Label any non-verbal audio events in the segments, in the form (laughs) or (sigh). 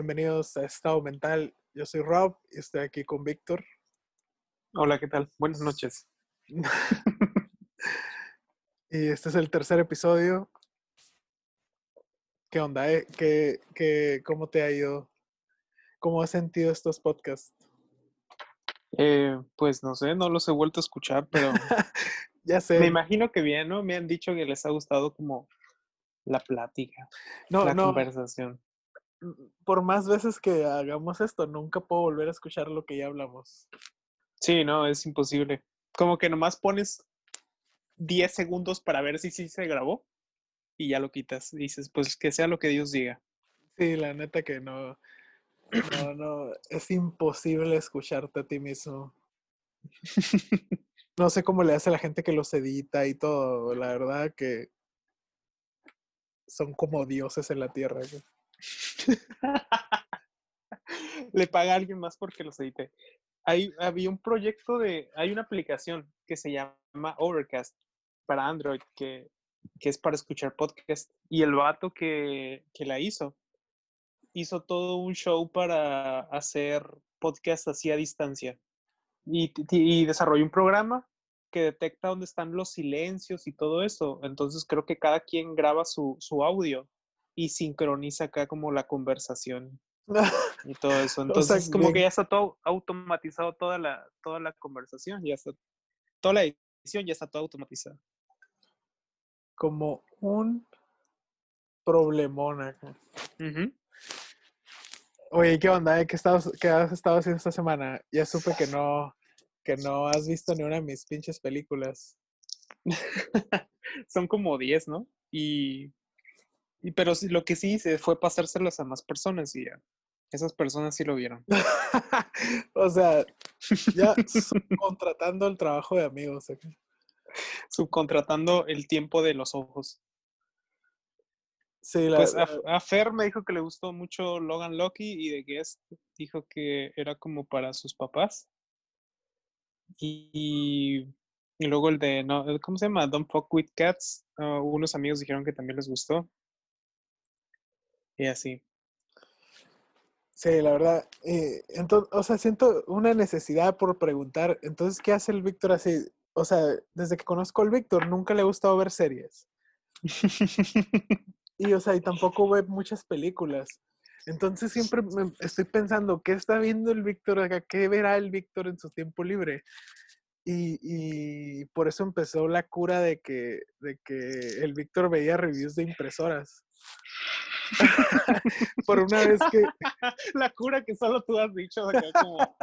Bienvenidos a Estado Mental. Yo soy Rob y estoy aquí con Víctor. Hola, ¿qué tal? Buenas noches. (laughs) y este es el tercer episodio. ¿Qué onda? eh? ¿Qué, qué, ¿Cómo te ha ido? ¿Cómo has sentido estos podcasts? Eh, pues no sé, no los he vuelto a escuchar, pero (laughs) Ya sé. me imagino que bien, ¿no? Me han dicho que les ha gustado como la plática, No, la no. conversación. Por más veces que hagamos esto, nunca puedo volver a escuchar lo que ya hablamos. Sí, no, es imposible. Como que nomás pones 10 segundos para ver si sí se grabó y ya lo quitas. Dices, pues que sea lo que Dios diga. Sí, la neta que no. No, no. Es imposible escucharte a ti mismo. No sé cómo le hace la gente que los edita y todo. La verdad que son como dioses en la tierra. (laughs) Le paga alguien más porque los edite. Hay, había un proyecto de, hay una aplicación que se llama Overcast para Android que, que es para escuchar podcast. Y el vato que, que la hizo, hizo todo un show para hacer podcast así a distancia. Y, y desarrolló un programa que detecta dónde están los silencios y todo eso. Entonces creo que cada quien graba su, su audio y sincroniza acá como la conversación (laughs) y todo eso. O sea, Entonces, como que ya está todo automatizado toda la, toda la conversación, ya está, toda la edición ya está todo automatizado. Como un problemón acá. Oye, ¿qué onda? eh? ¿Qué, estabas- qué has estado haciendo esta semana? Ya supe que no, que no has visto ni una de mis pinches películas. (laughs) Son como 10, ¿no? Y, y pero sí, lo que sí hice fue pasárselas a más personas y ya. Esas personas sí lo vieron. (laughs) o sea, ya contratando el trabajo de amigos. acá. Subcontratando el tiempo de los ojos. Sí, la, Pues a, la- a Fer me dijo que le gustó mucho Logan Lucky y de Guest dijo que era como para sus papás. Y, y luego el de, no, ¿cómo se llama? Don't Fuck With Cats. ah, unos amigos dijeron que también les gustó. Y así. sí, la verdad. entonces, o sea, siento una necesidad por preguntar. Entonces, ¿qué hace el Víctor así? O sea, desde que conozco al Víctor, nunca le ha gustado ver series. (laughs) Y, o sea, y tampoco ve muchas películas. Entonces siempre me estoy pensando, ¿qué está viendo el Víctor acá? ¿Qué verá el Víctor en su tiempo libre? Y, y por eso empezó la cura de que, de que el Víctor veía reviews de impresoras. (laughs) por una vez que, (laughs) La cura que solo tú has dicho. acá como-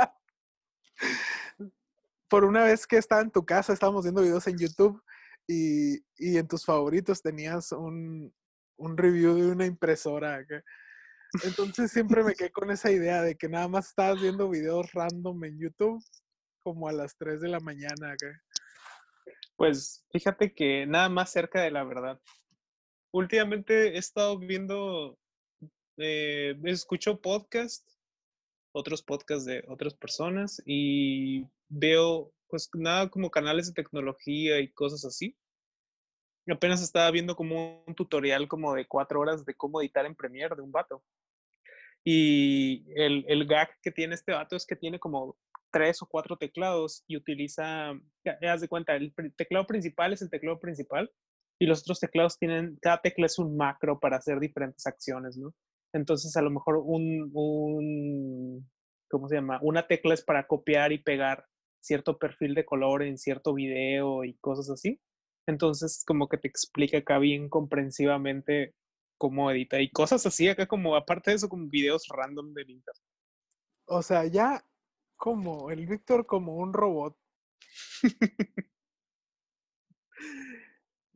(laughs) por una vez que estaba en tu casa, estábamos viendo videos en YouTube y, y en tus favoritos tenías un, un review de una impresora. Entonces siempre me quedé con esa idea de que nada más estabas viendo videos random en YouTube como a las 3 de la mañana. Pues fíjate que nada más cerca de la verdad. Últimamente he estado viendo, eh, escucho podcast, otros podcasts de otras personas y veo pues nada como canales de tecnología y cosas así. Apenas estaba viendo como un tutorial como de cuatro horas de cómo editar en Premiere de un vato. Y el, el gag que tiene este vato es que tiene como tres o cuatro teclados y utiliza, ya, haz de cuenta, el teclado principal es el teclado principal y los otros teclados tienen, cada tecla es un macro para hacer diferentes acciones, ¿no? Entonces a lo mejor un, un ¿cómo se llama? Una tecla es para copiar y pegar cierto perfil de color en cierto video y cosas así. Entonces como que te explica acá bien comprensivamente cómo edita y cosas así acá como aparte de eso como videos random del internet. O sea, ya como el Víctor como un robot. (laughs)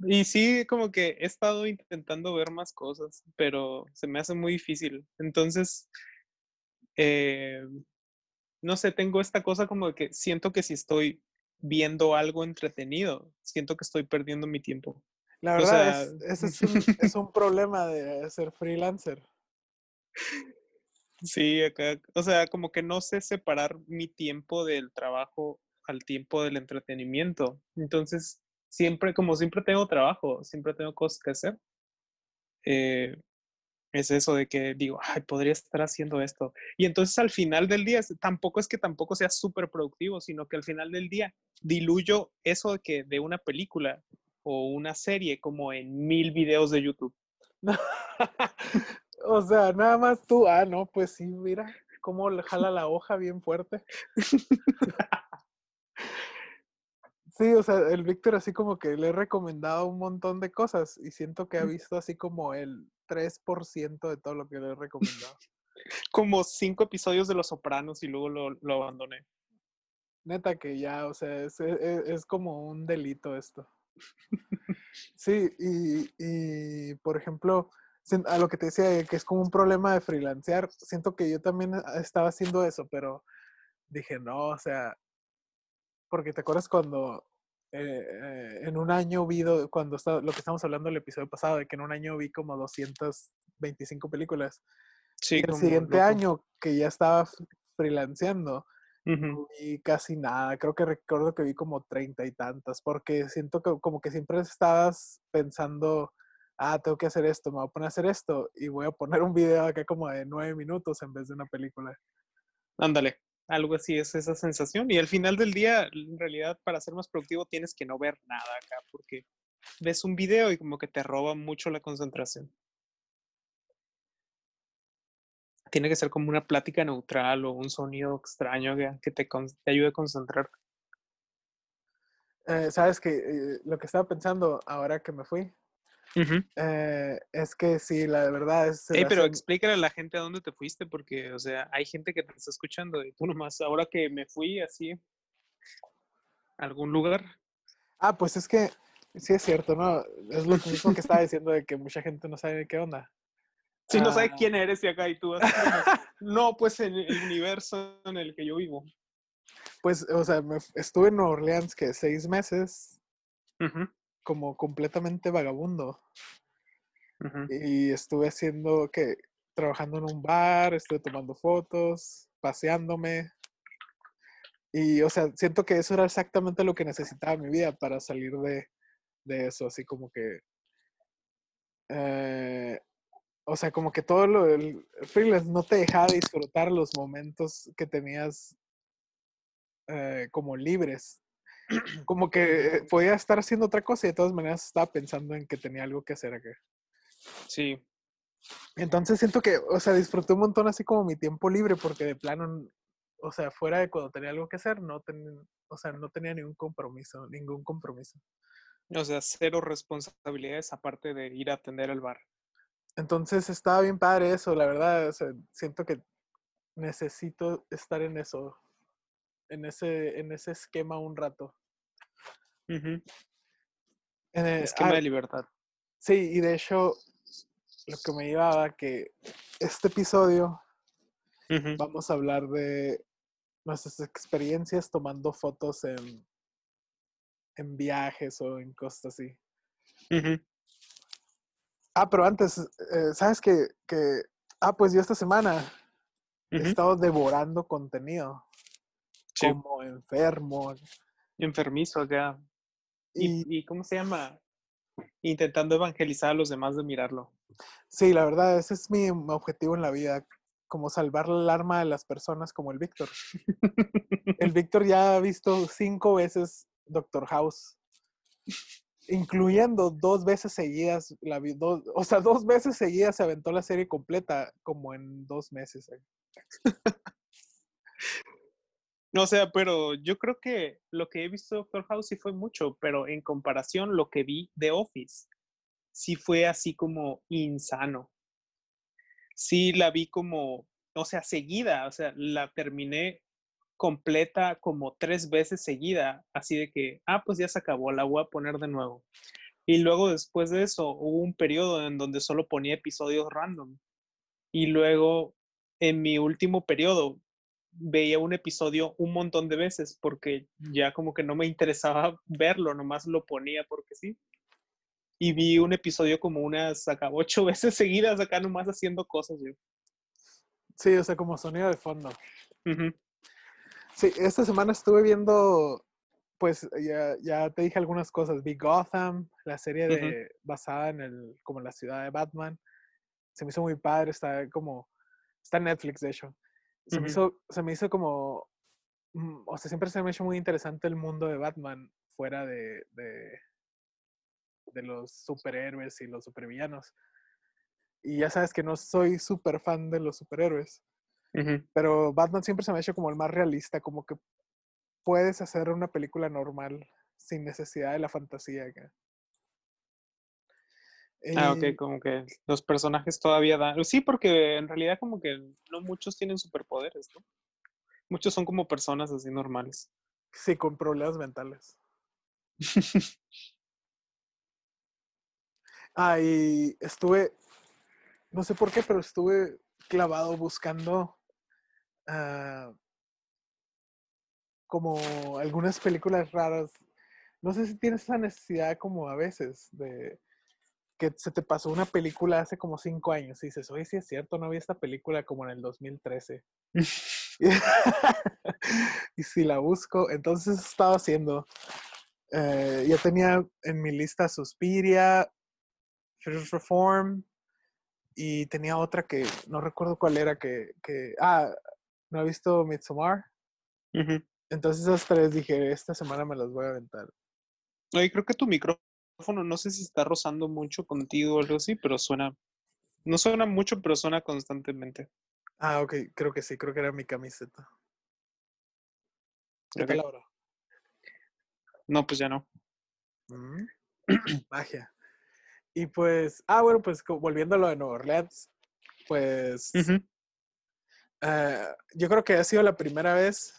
Y sí, como que he estado intentando ver más cosas, pero se me hace muy difícil. Entonces, eh, no sé, tengo esta cosa como de que siento que si estoy viendo algo entretenido, siento que estoy perdiendo mi tiempo. La O verdad, sea, es, ese es un, (laughs) es un problema de ser freelancer. Sí, acá, o sea, como que no sé separar mi tiempo del trabajo al tiempo del entretenimiento. Entonces, siempre, como siempre tengo trabajo, siempre tengo cosas que hacer, eh, es eso de que digo, ay, podría estar haciendo esto. Y entonces al final del día, tampoco es que tampoco sea súper productivo, sino que al final del día diluyo eso de que de una película o una serie como en mil videos de YouTube. (laughs) o sea, nada más tú, ah, no, pues sí, mira cómo le jala la hoja bien fuerte. (laughs) Sí, o sea, el Víctor así como que le he recomendado un montón de cosas y siento que ha visto así como el 3% de todo lo que le he recomendado. como cinco episodios de Los Sopranos y luego lo, abandoné. Neta que ya, o sea, es, e, e, es, como un delito esto. Sí, y, y, por ejemplo, a lo que te decía, que es como un problema de freelancear, siento que yo también estaba haciendo eso, pero dije, no, o sea, porque te acuerdas cuando eh, eh, en un año vi, cuando está, lo que estamos hablando el episodio pasado, de que en un año vi como 225 películas. Sí, y el siguiente año que ya estaba freelanceando, vi casi nada. Creo que recuerdo que vi como treinta y tantas, porque siento que como que siempre estabas pensando, ah, tengo que hacer esto, me voy a poner a hacer esto y voy a poner un video acá como de nueve minutos en vez de una película. Ándale algo así es esa sensación. Y al final del día, en realidad, para ser más productivo tienes que no ver nada acá, porque ves un video y como que te roba mucho la concentración. Tiene que ser como una plática neutral o un sonido extraño que te, te ayude a concentrarte. Eh, Sabes que eh, lo que estaba pensando ahora que me fui eh, es que sí, la verdad es... pero explícale a la gente a dónde te fuiste, porque, o sea, hay gente que te está escuchando y tú nomás, ahora que me fui así, algún lugar. Ah, pues es que sí es cierto, ¿no? Es lo mismo que estaba diciendo de que mucha gente no sabe qué onda. Sí, no sabe ah. quién eres y acá y tú. no, pues en el universo en el que yo vivo. Pues, o sea, estuve en Nueva Orleans que seis meses como completamente vagabundo. Y estuve haciendo que, trabajando en un bar, estuve tomando fotos, paseándome. Y, o sea, siento que eso era exactamente lo que necesitaba mi vida para salir de, eso, así como que... Eh, o sea, como que todo lo del freelance no te dejaba disfrutar los momentos que tenías eh, como libres (clears throat) como que podía estar haciendo otra cosa y de todas maneras estaba pensando en que tenía algo que hacer acá. Sí. Entonces siento que, o sea, disfruté un montón así como mi tiempo libre porque de plano, o sea, fuera de cuando tenía algo que hacer, no tenía, o sea, no tenía ningún compromiso, ningún compromiso. O sea, cero responsabilidades aparte de ir a atender el bar. Entonces estaba bien padre eso, la verdad, o sea, siento que necesito estar en eso, en ese, en ese esquema un rato. Esquema de libertad. Sí, y de hecho, lo que me llevaba que este episodio vamos a hablar de nuestras experiencias tomando fotos en, en viajes o en cosas así. Ah, pero antes, eh, ¿sabes que, que, Ah, pues yo esta semana he estado devorando contenido. Como enfermo. Enfermizo acá. Y, cómo se llama? Intentando evangelizar a los demás de mirarlo. Sí, la verdad, ese es mi objetivo en la vida, como salvar el alma de las personas como el Víctor. (laughs) el Víctor ya ha visto cinco veces Doctor House, incluyendo dos veces seguidas, la, o sea, dos veces seguidas se aventó la serie completa como en dos meses. (laughs) O sea, pero yo creo que lo que he visto de Doctor House sí fue mucho, pero en comparación lo que vi de Office sí fue así como insano. Sí la vi como, o sea, seguida, o sea, la terminé completa como tres veces seguida, así de que, ah, pues ya se acabó, la voy a poner de nuevo. Y luego después de eso hubo un periodo en donde solo ponía episodios random. Y luego en mi último periodo veía un episodio un montón de veces porque ya como que no me interesaba (laughs) verlo, nomás lo ponía porque sí. Y vi un episodio como unas acá (laughs) ocho veces seguidas acá nomás haciendo cosas yo. Sí, o sea, como sonido de fondo. Sí, esta semana estuve viendo, pues ya, ya te dije algunas cosas. Vi Gotham, la serie de, basada en el, como la ciudad de Batman. se me hizo muy padre, está como, está en Netflix de hecho. Se, me, hizo, se me hizo como, mm, o sea, siempre se me ha hecho muy interesante el mundo de Batman fuera de, de, de los superhéroes y los supervillanos. Y ya sabes que no soy súper fan de los superhéroes. Pero Batman siempre se me ha hecho como el más realista, como que puedes hacer una película normal sin necesidad de la fantasía. Ah, ok, como que los personajes todavía dan. Sí, porque en realidad, como que no muchos tienen superpoderes, ¿no? Muchos son como personas así normales. Sí, con problemas mentales. (laughs) ah, y estuve, no sé por qué, pero estuve clavado buscando uh, como algunas películas raras. No sé si tienes esa necesidad como a veces de que se te pasó una película hace como cinco años y dices, oye, sí es cierto, no vi esta película como en el 2013. (laughs) y si la busco, entonces estaba haciendo. Eh, ya tenía en mi lista Suspiria, First Reform, y tenía otra que no recuerdo cuál era, que, que ah, no he visto Midsommar. Entonces esas tres dije, esta semana me las voy a aventar. Oye, creo que tu micrófono, no sé si está rozando mucho contigo o algo así, pero suena, no suena mucho, pero suena constantemente. Ah, ok, creo que sí, creo que era mi camiseta. ¿Qué ahora? No, pues ya no. Mm, (clears throat) magia. Y pues, ah, bueno, pues volviendo a lo de Nueva Orleans, pues eh, yo creo que ha sido la primera vez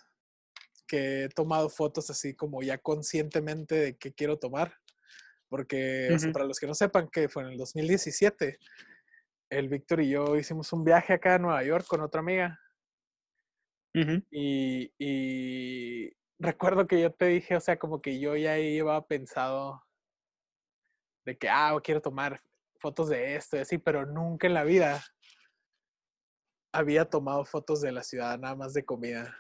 que he tomado fotos así como ya conscientemente de qué quiero tomar. Porque, para los que no sepan, que fue en el 2017, el Víctor y yo hicimos un viaje acá a Nueva York con otra amiga. y, y, recuerdo que yo te dije, o sea, como que yo ya iba pensado de que, ah, quiero tomar fotos de esto y así, pero nunca en la vida había tomado fotos de la ciudad, nada más de comida.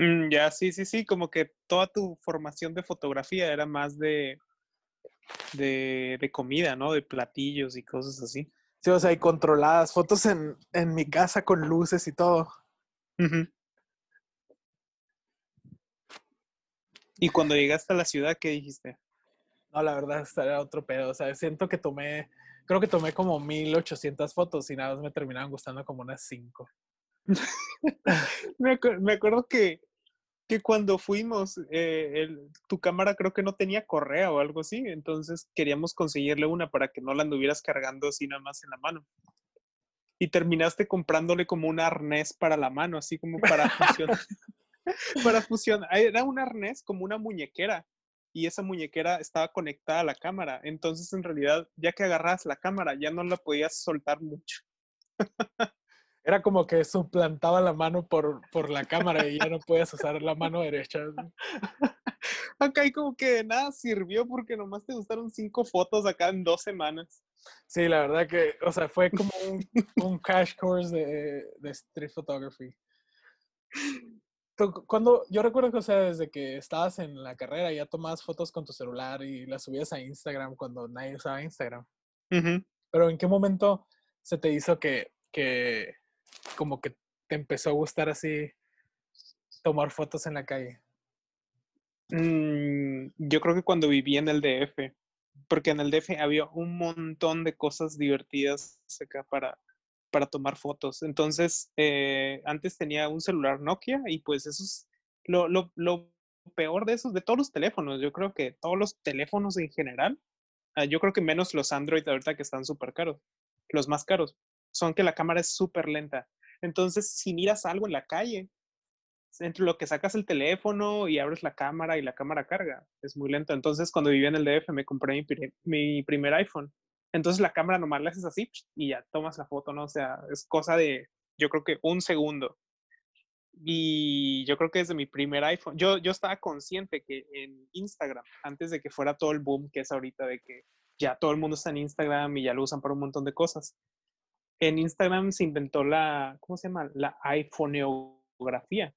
Mm, ya, sí, sí, sí, como que toda tu formación de fotografía era más de, de, de comida, ¿no? De platillos y cosas así. Sí, o sea, y controladas, fotos en, en mi casa con luces y todo. ¿Y cuando llegaste a la ciudad, qué dijiste? No, la verdad, era otro pedo. O sea, siento que tomé, creo que tomé como 1800 fotos y nada más me terminaban gustando como unas 5. (laughs) me, me, acuerdo que que cuando fuimos, eh, tu cámara creo que no tenía correa o algo así, entonces queríamos conseguirle una para que no la anduvieras cargando así nada más en la mano. Y terminaste comprándole como un arnés para la mano, así como para fusionar. (laughs) para fusionar. Era un arnés como una muñequera y esa muñequera estaba conectada a la cámara. Entonces, en realidad, ya que agarras la cámara, ya no la podías soltar mucho. (laughs) era como que suplantaba la mano por, por la cámara y ya no podías usar la mano derecha. Acá hay como que nada sirvió porque nomás te gustaron cinco fotos acá en dos semanas. Sí, la verdad que, o sea, fue como (laughs) un, un crash course de, de street photography. Cuando, yo recuerdo que, o sea, desde que estabas en la carrera ya tomabas fotos con tu celular y las subías a Instagram cuando nadie usaba Instagram. Pero ¿en qué momento se te hizo que, que como que te empezó a gustar así tomar fotos en la calle? Mm, yo creo que cuando viví en el DF, porque en el DF había un montón de cosas divertidas acá para, para tomar fotos. Entonces, eh, antes tenía un celular Nokia y pues eso es lo, lo, lo, peor de esos, de todos los teléfonos. Yo creo que todos los teléfonos en general, ah, yo creo que menos los Android ahorita que están súper caros, los más caros, son que la cámara es súper lenta. Entonces, si miras algo en la calle, entre lo que sacas el teléfono y abres la cámara y la cámara carga, es muy lento. Entonces, cuando vivía en el DF, me compré mi, primer iPhone. Entonces, la cámara nomás la haces así y ya tomas la foto, ¿no? O sea, es cosa de, yo creo que un segundo. Y yo creo que desde mi primer iPhone, yo, yo estaba consciente que en Instagram, antes de que fuera todo el boom que es ahorita, de que ya todo el mundo está en Instagram y ya lo usan para un montón de cosas, en Instagram se inventó la, ¿cómo se llama? La iPhoneografía.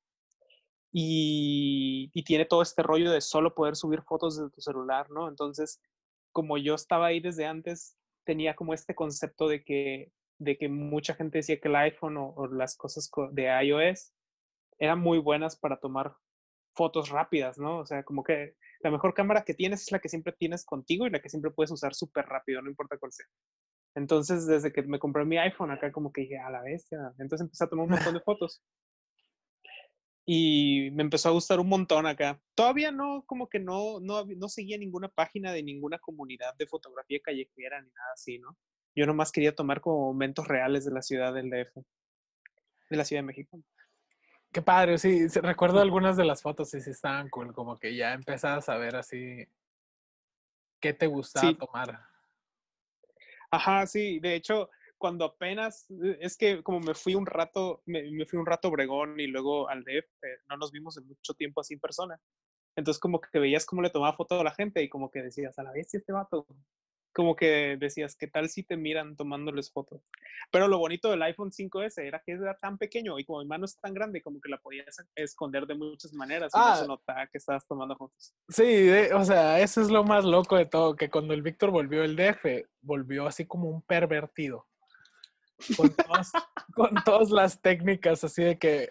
Y, tiene todo este rollo de solo poder subir fotos desde tu celular, ¿no? Entonces, como yo estaba ahí desde antes, tenía como este concepto de que, de que mucha gente decía que el iPhone o, las cosas co- de iOS eran muy buenas para tomar fotos rápidas, ¿no? O sea, como que la mejor cámara que tienes es la que siempre tienes contigo y la que siempre puedes usar súper rápido, no importa cuál sea. Entonces, desde que me compré mi iPhone, acá como que dije, a la bestia. Entonces empecé a tomar un montón de fotos. Y me empezó a gustar un montón acá. Todavía no, como que no, no, no seguía ninguna página de ninguna comunidad de fotografía callejera ni nada así, ¿no? Yo nomás quería tomar como momentos reales de la ciudad del DF, de la Ciudad de México. Qué padre, sí, sí, recuerdo algunas de las fotos y sí estaban cool, como que ya empezabas a ver así qué te gustaba Sí. tomar. Ajá, sí, de hecho, cuando apenas, eh, es que como me fui un rato, me, fui un rato a Obregón y luego al DF, no nos vimos en mucho tiempo así en persona. Entonces como que veías cómo le tomaba foto a la gente y como que decías, a la vez este vato. Como que decías, ¿qué tal si te miran tomándoles fotos? Pero lo bonito del iPhone 5S era que era tan pequeño y como mi mano es tan grande, como que la podías esconder de muchas maneras y no Ah. se notaba que estabas tomando fotos. Sí, de- o sea, eso es lo más loco de todo, que cuando el Víctor volvió el DF, volvió así como un pervertido. Con todas, con todas las técnicas así de que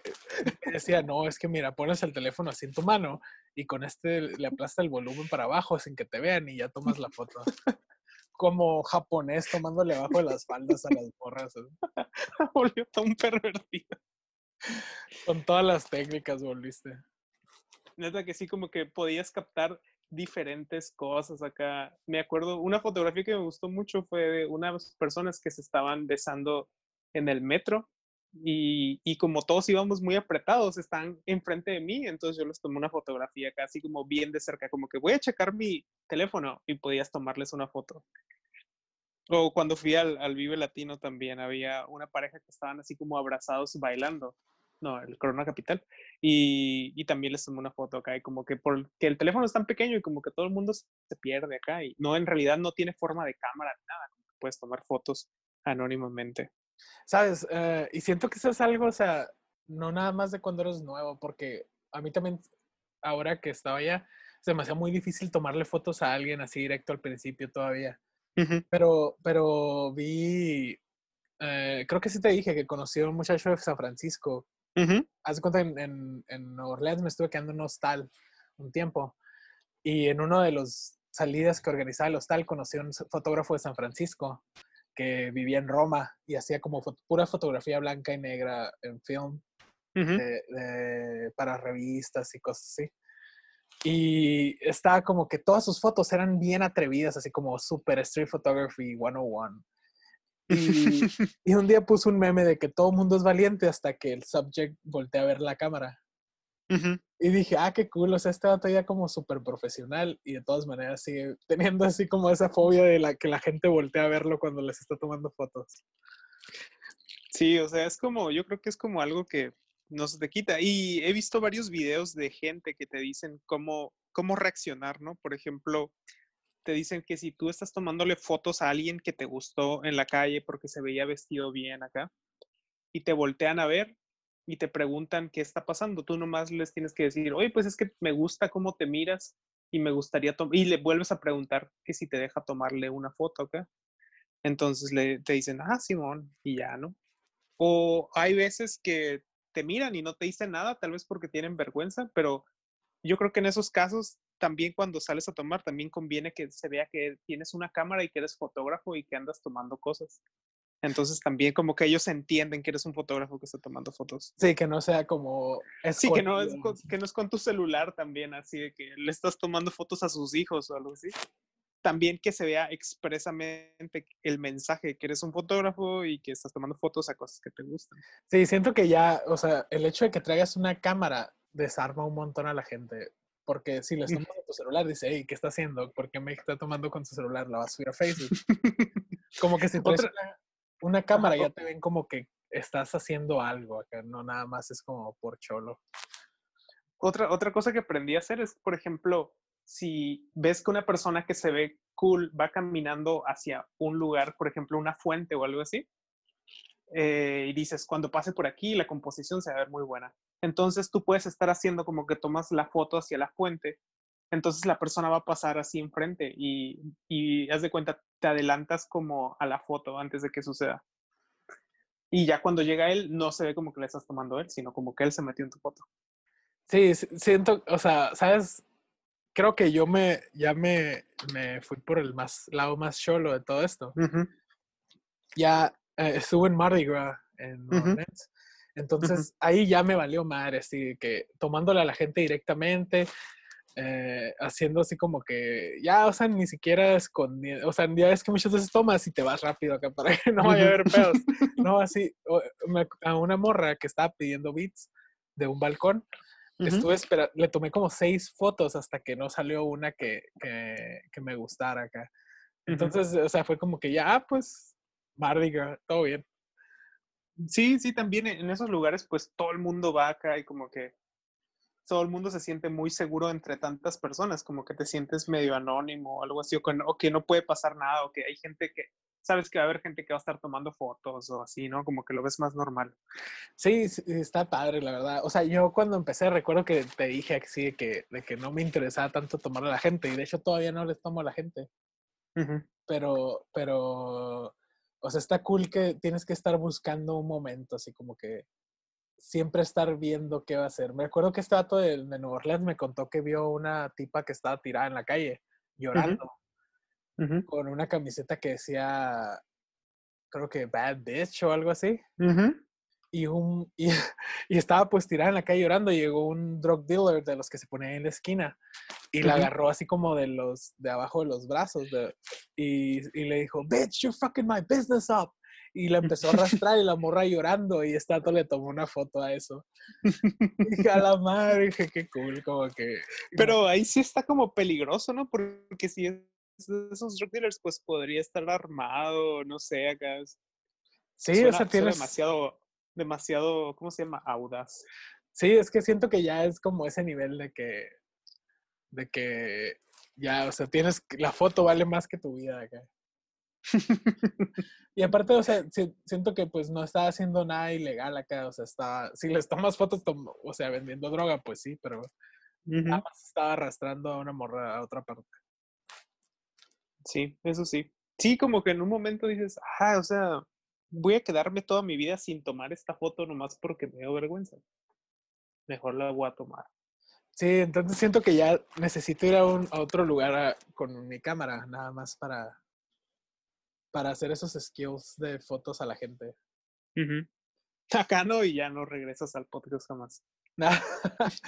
decía, no, es que mira, pones el teléfono así en tu mano y con este le aplasta el volumen para abajo sin que te vean y ya tomas la foto. Como japonés tomándole abajo de las faldas a las borras. (laughs) Volvió un pervertido. Con todas las técnicas volviste. Neta que sí, como que podías captar diferentes cosas acá. Me acuerdo, una fotografía que me gustó mucho fue de unas personas que se estaban besando en el metro y, como todos íbamos muy apretados, están enfrente de mí, entonces yo les tomé una fotografía acá, así como bien de cerca, como que voy a checar mi teléfono y podías tomarles una foto. O cuando fui al, al Vive Latino también había una pareja que estaban así como abrazados bailando. No, el Corona Capital. Y, y también les tomé una foto acá. Y como que porque el teléfono es tan pequeño y como que todo el mundo se pierde acá. Y no, en realidad no tiene forma de cámara ni nada. Puedes tomar fotos anónimamente. ¿Sabes? Eh, y siento que eso es algo, o sea, no nada más de cuando eres nuevo, porque a mí también, ahora que estaba allá, se me hacía muy difícil tomarle fotos a alguien así directo al principio todavía. Pero, pero vi, eh, creo que sí te dije que conocí a un muchacho de San Francisco. Ujú. Haz de cuenta, en, en, Orleans me estuve quedando en un hostal un tiempo. Y en uno de los salidas que organizaba el hostal conocí a un fotógrafo de San Francisco que vivía en Roma y hacía como fo- pura fotografía blanca y negra en film de- de- para revistas y cosas así. Y estaba como que todas sus fotos eran bien atrevidas, así como super street photography 101. Y, (laughs) y un día puso un meme de que todo el mundo es valiente hasta que el subject voltea a ver la cámara. Y dije, ah, qué cool, o sea, este vato ya como súper profesional y de todas maneras sigue teniendo así como esa fobia de la que la gente voltea a verlo cuando les está tomando fotos. Sí, o sea, es como, yo creo que es como algo que no se te quita. Y he visto varios videos de gente que te dicen cómo, cómo reaccionar, ¿no? Por ejemplo, te dicen que si tú estás tomándole fotos a alguien que te gustó en la calle porque se veía vestido bien acá, y te voltean a ver y te preguntan qué está pasando, tú nomás les tienes que decir, oye, pues es que me gusta cómo te miras y me gustaría tomar, y le vuelves a preguntar que si te deja tomarle una foto acá. Entonces le, te dicen, ah, Simón, y ya, ¿no? O hay veces que te miran y no te dicen nada, tal vez porque tienen vergüenza, pero yo creo que en esos casos también cuando sales a tomar, también conviene que se vea que tienes una cámara y que eres fotógrafo y que andas tomando cosas. Entonces también como que ellos entienden que eres un fotógrafo que está tomando fotos. Sí, que no sea como... Sí, que no, es con, que no es con tu celular también, así de que le estás tomando fotos a sus hijos o algo así. También que se vea expresamente el mensaje que eres un fotógrafo y que estás tomando fotos a cosas que te gustan. Sí, siento que ya, o sea, el hecho de que traigas una cámara desarma un montón a la gente. Porque si les tomas a tu celular, dice, hey, ¿qué está haciendo? ¿Por qué me está tomando con su celular? La vas a subir a Facebook. (laughs) Como que si traes Otra- una, una cámara, ya te ven como que estás haciendo algo acá, no nada más es como por cholo. Otra, otra cosa que aprendí a hacer es, por ejemplo, si ves que una persona que se ve cool va caminando hacia un lugar, por ejemplo, una fuente o algo así, eh, y dices, cuando pase por aquí, la composición se va a ver muy buena. Entonces tú puedes estar haciendo como que tomas la foto hacia la fuente, Entonces la persona va a pasar así enfrente y, y haz de cuenta, te adelantas como a la foto antes de que suceda. Y ya cuando llega él, no se ve como que le estás tomando él, sino como que él se metió en tu foto. Sí, siento, o sea, ¿sabes? Creo que yo me, ya me, me fui por el más, lado más cholo de todo esto. Ya eh, estuve en Mardi Gras, en uh Entonces, ahí ya me valió madre, así que tomándole a la gente directamente, eh, haciendo así como que, ya, o sea, ni siquiera escondiendo, o sea, ya es que muchas veces tomas y te vas rápido acá para que (laughs) no vaya a haber pedos. (laughs) no, así, a una morra que estaba pidiendo beats de un balcón, estuve esperando, le tomé como seis fotos hasta que no salió una que, que, que me gustara acá. Entonces, o sea, fue como que ya, ah, pues, Mardi todo bien. Sí, sí, también en esos lugares, pues todo el mundo va acá y como que todo el mundo se siente muy seguro entre tantas personas, como que te sientes medio anónimo o algo así, o que, no, puede pasar nada, o que hay gente que, sabes que va a haber gente que va a estar tomando fotos o así, ¿no? Como que lo ves más normal. Sí, está padre, la verdad. O sea, yo cuando empecé recuerdo que te dije así de que, de que no me interesaba tanto tomar a la gente y de hecho todavía no les tomo a la gente. Pero, pero, o sea, está cool que tienes que estar buscando un momento, así como que siempre estar viendo qué va a hacer. Me acuerdo que este dato de, de Nueva Orleans me contó que vio una tipa que estaba tirada en la calle llorando. Con una camiseta que decía, creo que Bad Bitch o algo así. y, un, (laughs) y, estaba pues tirada en la calle llorando y llegó un drug dealer de los que se ponía en la esquina y la agarró así como de los de abajo de los brazos y, y, le dijo, bitch, you're fucking my business up y la empezó a arrastrar y la morra llorando y Stato le tomó una foto a eso. dije, a la madre, dije, qué cool, como que... Pero ahí sí está como peligroso, ¿no? Porque si es de esos drug dealers, pues podría estar armado, no sé, acá. Sí, o sea, tienes... demasiado, demasiado, ¿cómo se llama? Audaz. Sí, es que siento que ya es como ese nivel de que, de que ya, o sea, tienes, la foto vale más que tu vida acá. Y aparte, o sea, siento que pues no está haciendo nada ilegal acá, o sea, está, si les tomas fotos, o sea, vendiendo droga, pues sí, pero nada más estaba arrastrando a una morra a otra parte. Sí, eso sí. Sí, como que en un momento dices, ah, o sea, voy a quedarme toda mi vida sin tomar esta foto nomás porque me dio vergüenza. Mejor la voy a tomar. Sí, entonces siento que ya necesito ir a, un, a otro lugar con mi cámara, nada más para para hacer esos skills de fotos a la gente. No, y ya no regresas al podcast jamás. (laughs)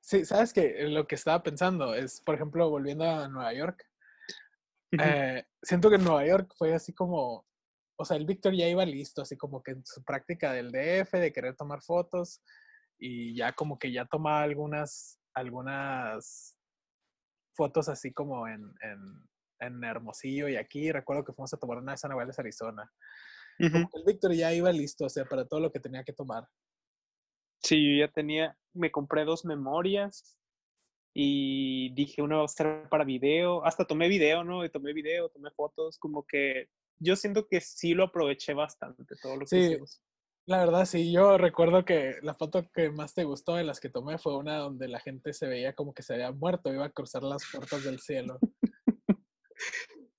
sí, sabes que lo que estaba pensando es, por ejemplo, volviendo a Nueva York. Eh, siento que en Nueva York fue así como, o sea, el Víctor ya iba listo, así como que en su práctica del DF, de querer tomar fotos, y ya como que ya tomaba algunas, algunas fotos así como en, en Hermosillo y aquí. Recuerdo que fuimos a tomar una de San Arizona. el Víctor ya iba listo, o sea, para todo lo que tenía que tomar. Sí, yo ya tenía, me compré dos memorias y dije, una va a estar para video. Hasta tomé video, ¿no? Y tomé video, tomé fotos, como que yo siento que sí lo aproveché bastante, todo lo que sí. hicimos. La verdad, sí, yo recuerdo que la foto que más te gustó de las que tomé fue una donde la gente se veía como que se había muerto, iba a cruzar las puertas del cielo.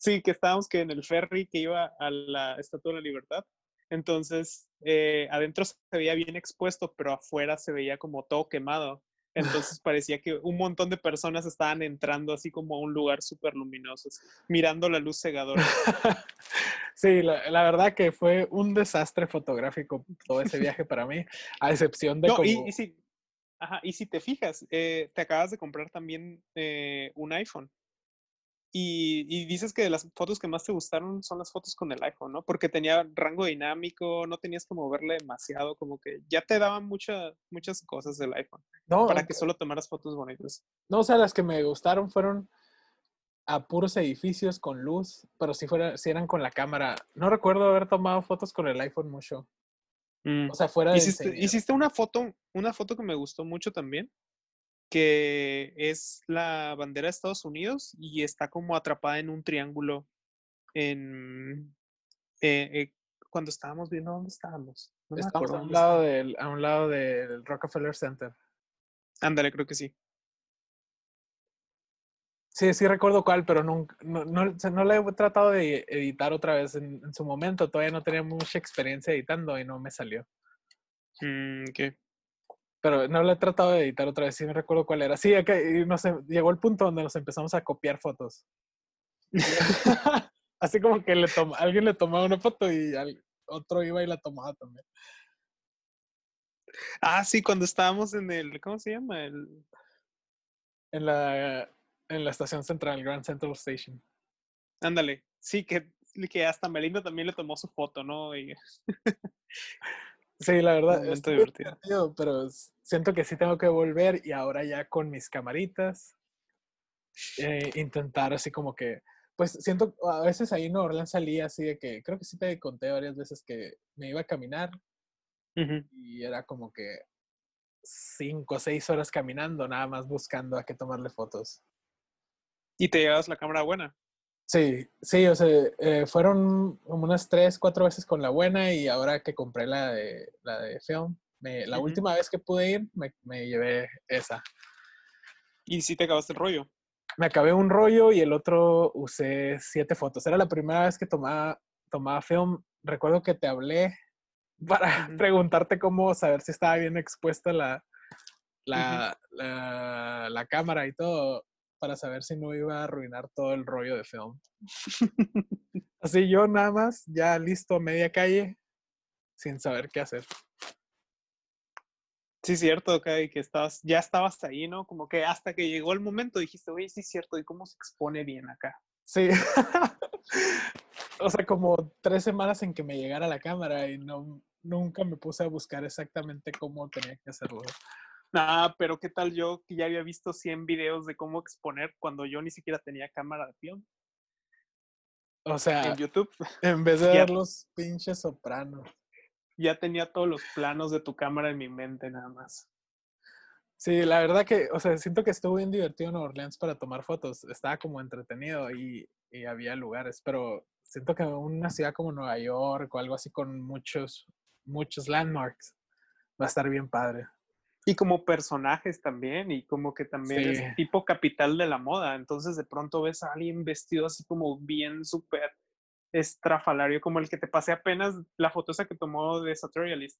Sí, que estábamos que en el ferry que iba a la Estatua de la Libertad. Entonces, eh, adentro se veía bien expuesto, pero afuera se veía como todo quemado. Entonces (laughs) parecía que un montón de personas estaban entrando así como a un lugar súper luminoso, mirando la luz cegadora. (laughs) Sí, la, verdad que fue un desastre fotográfico todo ese viaje para mí, a excepción de... como... y, si, ajá, y si te fijas, eh, te acabas de comprar también eh, un iPhone. Y, dices que las fotos que más te gustaron son las fotos con el iPhone, ¿no? Porque tenía rango dinámico, no tenías que moverle demasiado, como que ya te daban muchas muchas cosas del iPhone. No, para que solo tomaras fotos bonitas. No, o sea, las que me gustaron fueron a puros edificios con luz, pero si, fuera, si eran con la cámara. No recuerdo haber tomado fotos con el iPhone mucho. Mm. O sea, fuera de. ¿Hiciste, hiciste una foto, una foto que me gustó mucho también que es la bandera de Estados Unidos y está como atrapada en un triángulo en eh, eh, cuando estábamos viendo dónde estábamos. No a un, lado del, a un lado del Rockefeller Center. Ándale, creo que sí. Sí, sí recuerdo cuál, pero nunca, no, no, no la he tratado de editar otra vez en, en su momento. Todavía no tenía mucha experiencia editando y no me salió. Mm, ¿qué? Pero no la he tratado de editar otra vez, sí me recuerdo cuál era. Sí, acá, no sé, llegó el punto donde nos empezamos a copiar fotos. (laughs) Así como que le toma, alguien le tomaba una foto y al- otro iba y la tomaba también. Ah, sí, cuando estábamos en el, ¿cómo se llama? El, En la, en la estación central, Grand Central Station. ándale, sí, que, que hasta Melinda también le tomó su foto, ¿no? Y, (laughs) Sí, la verdad, momento estuvo divertido. divertido, pero siento que sí tengo que volver y ahora ya con mis camaritas, eh, intentar así como que, pues siento, a veces ahí en Orleans salía así de que, creo que sí te conté varias veces que me iba a caminar y era como que cinco o seis horas caminando, nada más buscando a qué tomarle fotos. y te llevabas la cámara buena. Sí, sí, o sea, eh, fueron como unas tres, cuatro veces con la buena y ahora que compré la de, la de film, me- la última vez que pude ir, me, me llevé esa. Y sí te acabaste el rollo. Me acabé un rollo y el otro usé siete fotos. Era la primera vez que tomaba, tomaba film. Recuerdo que te hablé (laughs) para preguntarte cómo saber si estaba bien expuesta la, la, la, la cámara y todo, para saber si no iba a arruinar todo el rollo de film. (laughs) Así yo nada más, ya listo a media calle, sin saber qué hacer. Sí, cierto, Kai, que estabas, ya estabas ahí, ¿no? Como que hasta que llegó el momento dijiste, oye, sí, cierto, ¿y cómo se expone bien acá? Sí. (laughs) o sea, como tres semanas en que me llegara la cámara y no, nunca me puse a buscar exactamente cómo tenía que hacerlo. Ah, pero ¿qué tal yo que ya había visto 100 videos de cómo exponer cuando yo ni siquiera tenía cámara de film O sea, en YouTube? en (laughs) vez de ya- ver los pinches sopranos. Ya tenía todos los planos de tu cámara en mi mente nada más. Sí, la verdad que, o sea, siento que estuvo bien divertido en Orleans para tomar fotos. Estaba como entretenido y, y había lugares, pero siento que una ciudad como Nueva York o algo así con muchos, muchos landmarks va a estar bien padre. Y como personajes también, y como que también Sí. es tipo capital de la moda. Entonces de pronto ves a alguien vestido así como bien súper estrafalario, como el que te pasé apenas la foto esa que tomó de Sartorialist,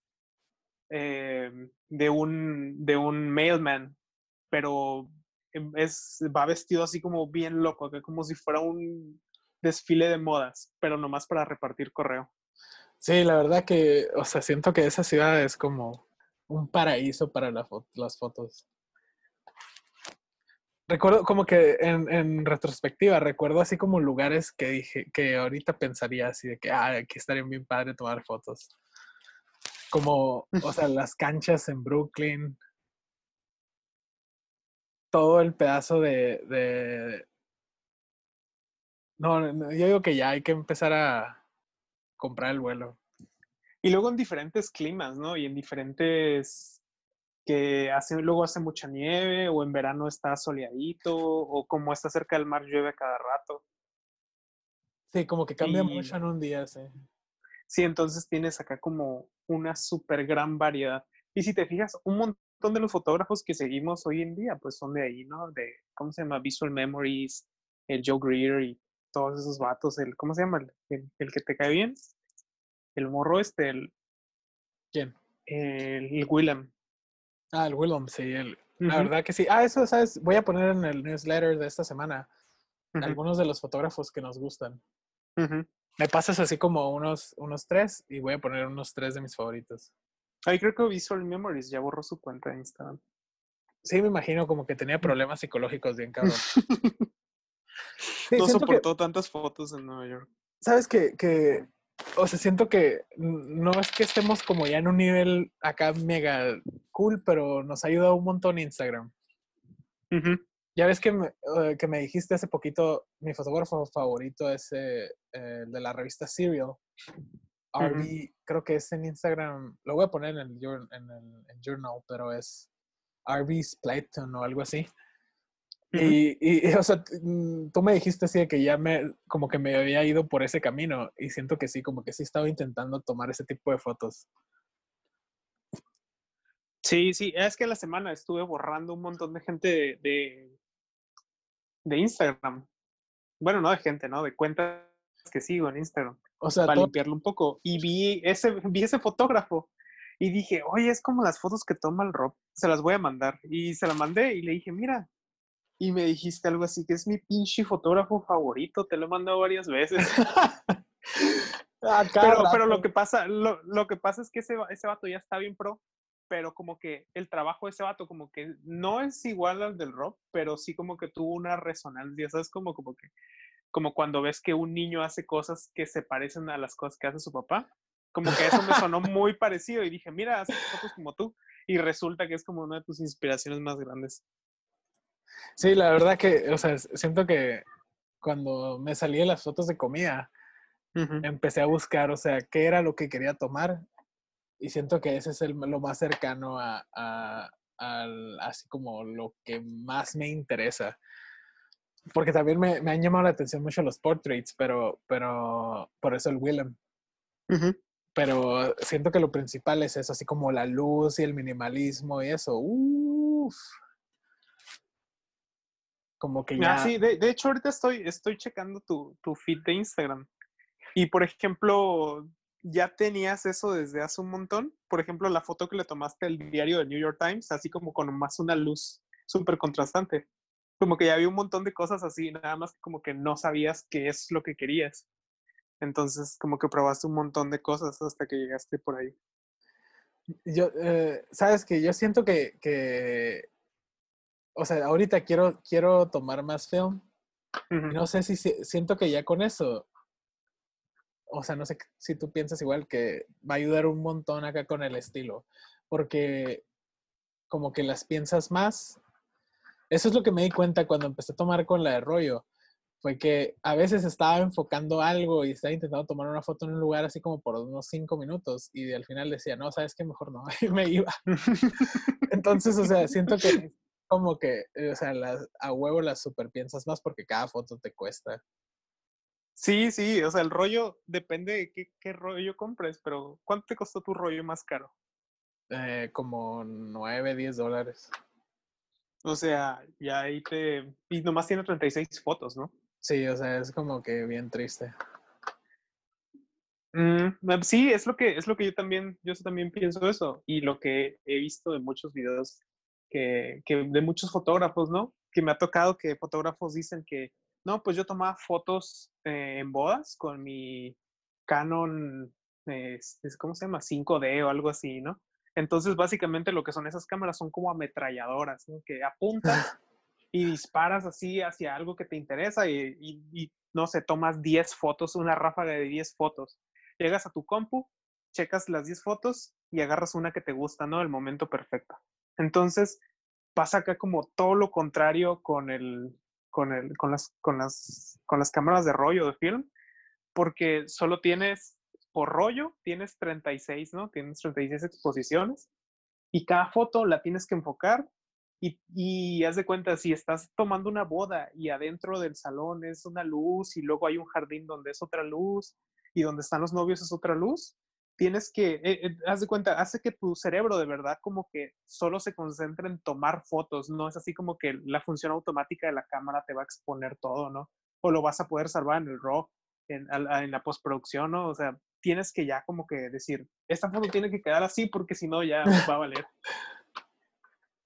eh, de, un, de un mailman, pero em- es, va vestido así como bien loco, que como si fuera un desfile de modas, pero nomás para repartir correo. Sí, la verdad que, o sea, siento que esa ciudad es como un paraíso para las fotos. Recuerdo como que en, retrospectiva, recuerdo así como lugares que dije, que ahorita pensaría así de que, ah, aquí estaría bien padre tomar fotos. Como, o sea, las canchas en Brooklyn. Todo el pedazo de, de... No, no, yo digo que ya hay que empezar a comprar el vuelo. Y luego en diferentes climas, ¿no? Y en diferentes que hace, luego hace mucha nieve o en verano está soleadito o como está cerca del mar llueve cada rato. Sí, como que cambia Y- mucho en un día, sí. Sí, entonces tienes acá como una súper gran variedad. Y si te fijas, un montón de los fotógrafos que seguimos hoy en día, pues son de ahí, ¿no? De, ¿cómo se llama? Visual Memories, el Joe Greer y todos esos vatos. El, ¿Cómo se llama? El, el- el que te cae bien. El morro este, el, ¿Quién? el, Willem. Ah, el Willem, sí. el- La verdad que sí. Ah, eso, ¿sabes? Voy a poner en el newsletter de esta semana algunos de los fotógrafos que nos gustan. Me pasas así como unos, unos tres y voy a poner unos tres de mis favoritos. Ay, creo que Visual Memories ya borró su cuenta de Instagram. Sí, me imagino como que tenía problemas psicológicos bien cabrón. (laughs) Sí, no que, soportó tantas fotos en Nueva York. ¿sabes que, que, o sea, siento que no es que estemos como ya en un nivel acá mega cool, pero nos ha ayudado un montón Instagram. Ya ves que me, eh, que me dijiste hace poquito, mi fotógrafo favorito es eh, el de la revista Serial. RB, creo que es en Instagram, lo voy a poner en el, en el en journal, pero es RB Splayton o algo así. Y, y, (laughs) o sea, mm, tú me dijiste así de que ya me, como que me había ido por ese camino y siento que sí, como que sí estaba intentando tomar ese tipo de fotos. Sí, sí, es que la semana estuve borrando un montón de gente de, de, de Instagram. Bueno, no de gente, ¿no? De cuentas que sigo en Instagram. O sea, para todo- limpiarlo un poco. Y vi ese, (laughs) vi ese fotógrafo. Y dije, oye, es como las fotos que toma el Rob. Se las voy a mandar. Y se la mandé y le dije, mira. Y me dijiste algo así, que es mi pinche fotógrafo favorito. Te lo he mandado varias veces. (laughs) Pero, pero lo que pasa, lo, lo que pasa es que ese, ese vato ya está bien pro, pero como que el trabajo de ese vato como que no es igual al del Rob, pero sí como que tuvo una resonancia, ¿sabes? Como, como que, como cuando ves que un niño hace cosas que se parecen a las cosas que hace su papá. Como que eso me sonó (laughs) muy parecido y dije, mira, hace fotos como tú. Y resulta que es como una de tus inspiraciones más grandes. Sí, la verdad que, o sea, siento que cuando me salí de las fotos de comida, empecé a buscar, o sea, qué era lo que quería tomar. Y siento que ese es el, lo más cercano a, a- así como lo que más me interesa. Porque también me, me han llamado la atención mucho los portraits, pero, pero por eso el Willem. Pero siento que lo principal es eso, así como la luz y el minimalismo y eso. Uf. Como que ya. Ah, sí, de, de hecho ahorita estoy, estoy checando tu, tu feed de Instagram. Y por ejemplo, ya tenías eso desde hace un montón. Por ejemplo, la foto que le tomaste al diario del New York Times, así como con más una luz súper contrastante. Como que ya había un montón de cosas así, nada más que como que no sabías qué es lo que querías. Entonces, como que probaste un montón de cosas hasta que llegaste por ahí. Yo, eh, sabes que yo siento que, que, o sea, ahorita quiero, quiero tomar más film. Ujú. y no sé si, si- siento que ya con eso, o sea, no sé si tú piensas igual que va a ayudar un montón acá con el estilo, porque como que las piensas más. Eso es lo que me di cuenta cuando empecé a tomar con la de rollo. Fue que a veces estaba enfocando algo y estaba intentando tomar una foto en un lugar así como por unos cinco minutos y al final decía, no, sabes que mejor no, (laughs) y me iba. (laughs) Entonces, o sea, siento que como que, eh, o sea, las, a huevo las super piensas más porque cada foto te cuesta. Sí, sí, o sea, el rollo depende de qué, qué rollo compres, pero ¿cuánto te costó tu rollo más caro? Eh, como 9, 10 dólares. O sea, ya ahí te... Y nomás tiene 36 fotos, ¿no? Sí, o sea, es como que bien triste. Mm, sí, es lo que es lo que yo también yo también pienso eso y lo que he visto de muchos videos que, que de muchos fotógrafos, ¿no? Que me ha tocado que fotógrafos dicen que no, pues yo tomaba fotos eh, en bodas con mi Canon, eh, ¿cómo se llama? 5D o algo así, ¿no? Entonces, básicamente lo que son esas cámaras son como ametralladoras, ¿no? Que apuntas (laughs) y disparas así hacia algo que te interesa y, y- y, no sé, tomas 10 fotos, una ráfaga de 10 fotos. Llegas a tu compu, checas las 10 fotos y agarras una que te gusta, ¿no? El momento perfecto. Entonces, pasa acá como todo lo contrario con el, con el, con las, con las, con las cámaras de rollo de film, porque solo tienes, por rollo, tienes 36, ¿no? Tienes 36 exposiciones y cada foto la tienes que enfocar y, y haz de cuenta, si estás tomando una boda y adentro del salón es una luz y luego hay un jardín donde es otra luz y donde están los novios es otra luz, tienes que, eh, eh, haz de cuenta, hace que tu cerebro de verdad como que solo se concentre en tomar fotos, no es así como que la función automática de la cámara te va a exponer todo, ¿no? O lo vas a poder salvar en el RAW, en, la postproducción, ¿no? O sea, tienes que ya como que decir, esta foto tiene que quedar así porque si no ya va a valer.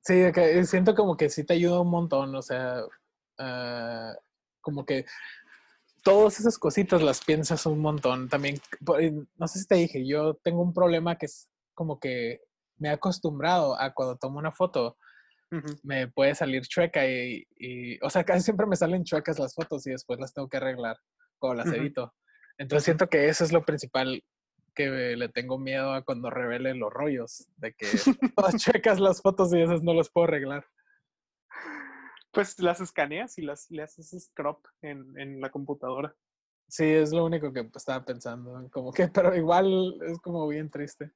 Sí, que siento como que sí te ayuda un montón, o sea, ah, como que todas esas cositas las piensas un montón. También, y no sé si te dije, yo tengo un problema que es como que me he acostumbrado a cuando tomo una foto, me puede salir chueca y, y- o sea, casi siempre me salen chuecas las fotos y después las tengo que arreglar o las Ujú. edito. Entonces siento que eso es lo principal que le tengo miedo a cuando revele los rollos, de que (laughs) todas chuecas las fotos y esas no las puedo arreglar. Pues las escaneas y las le haces crop en, en la computadora. Sí, es lo único que estaba pensando, como que, (laughs) pero igual es como bien triste.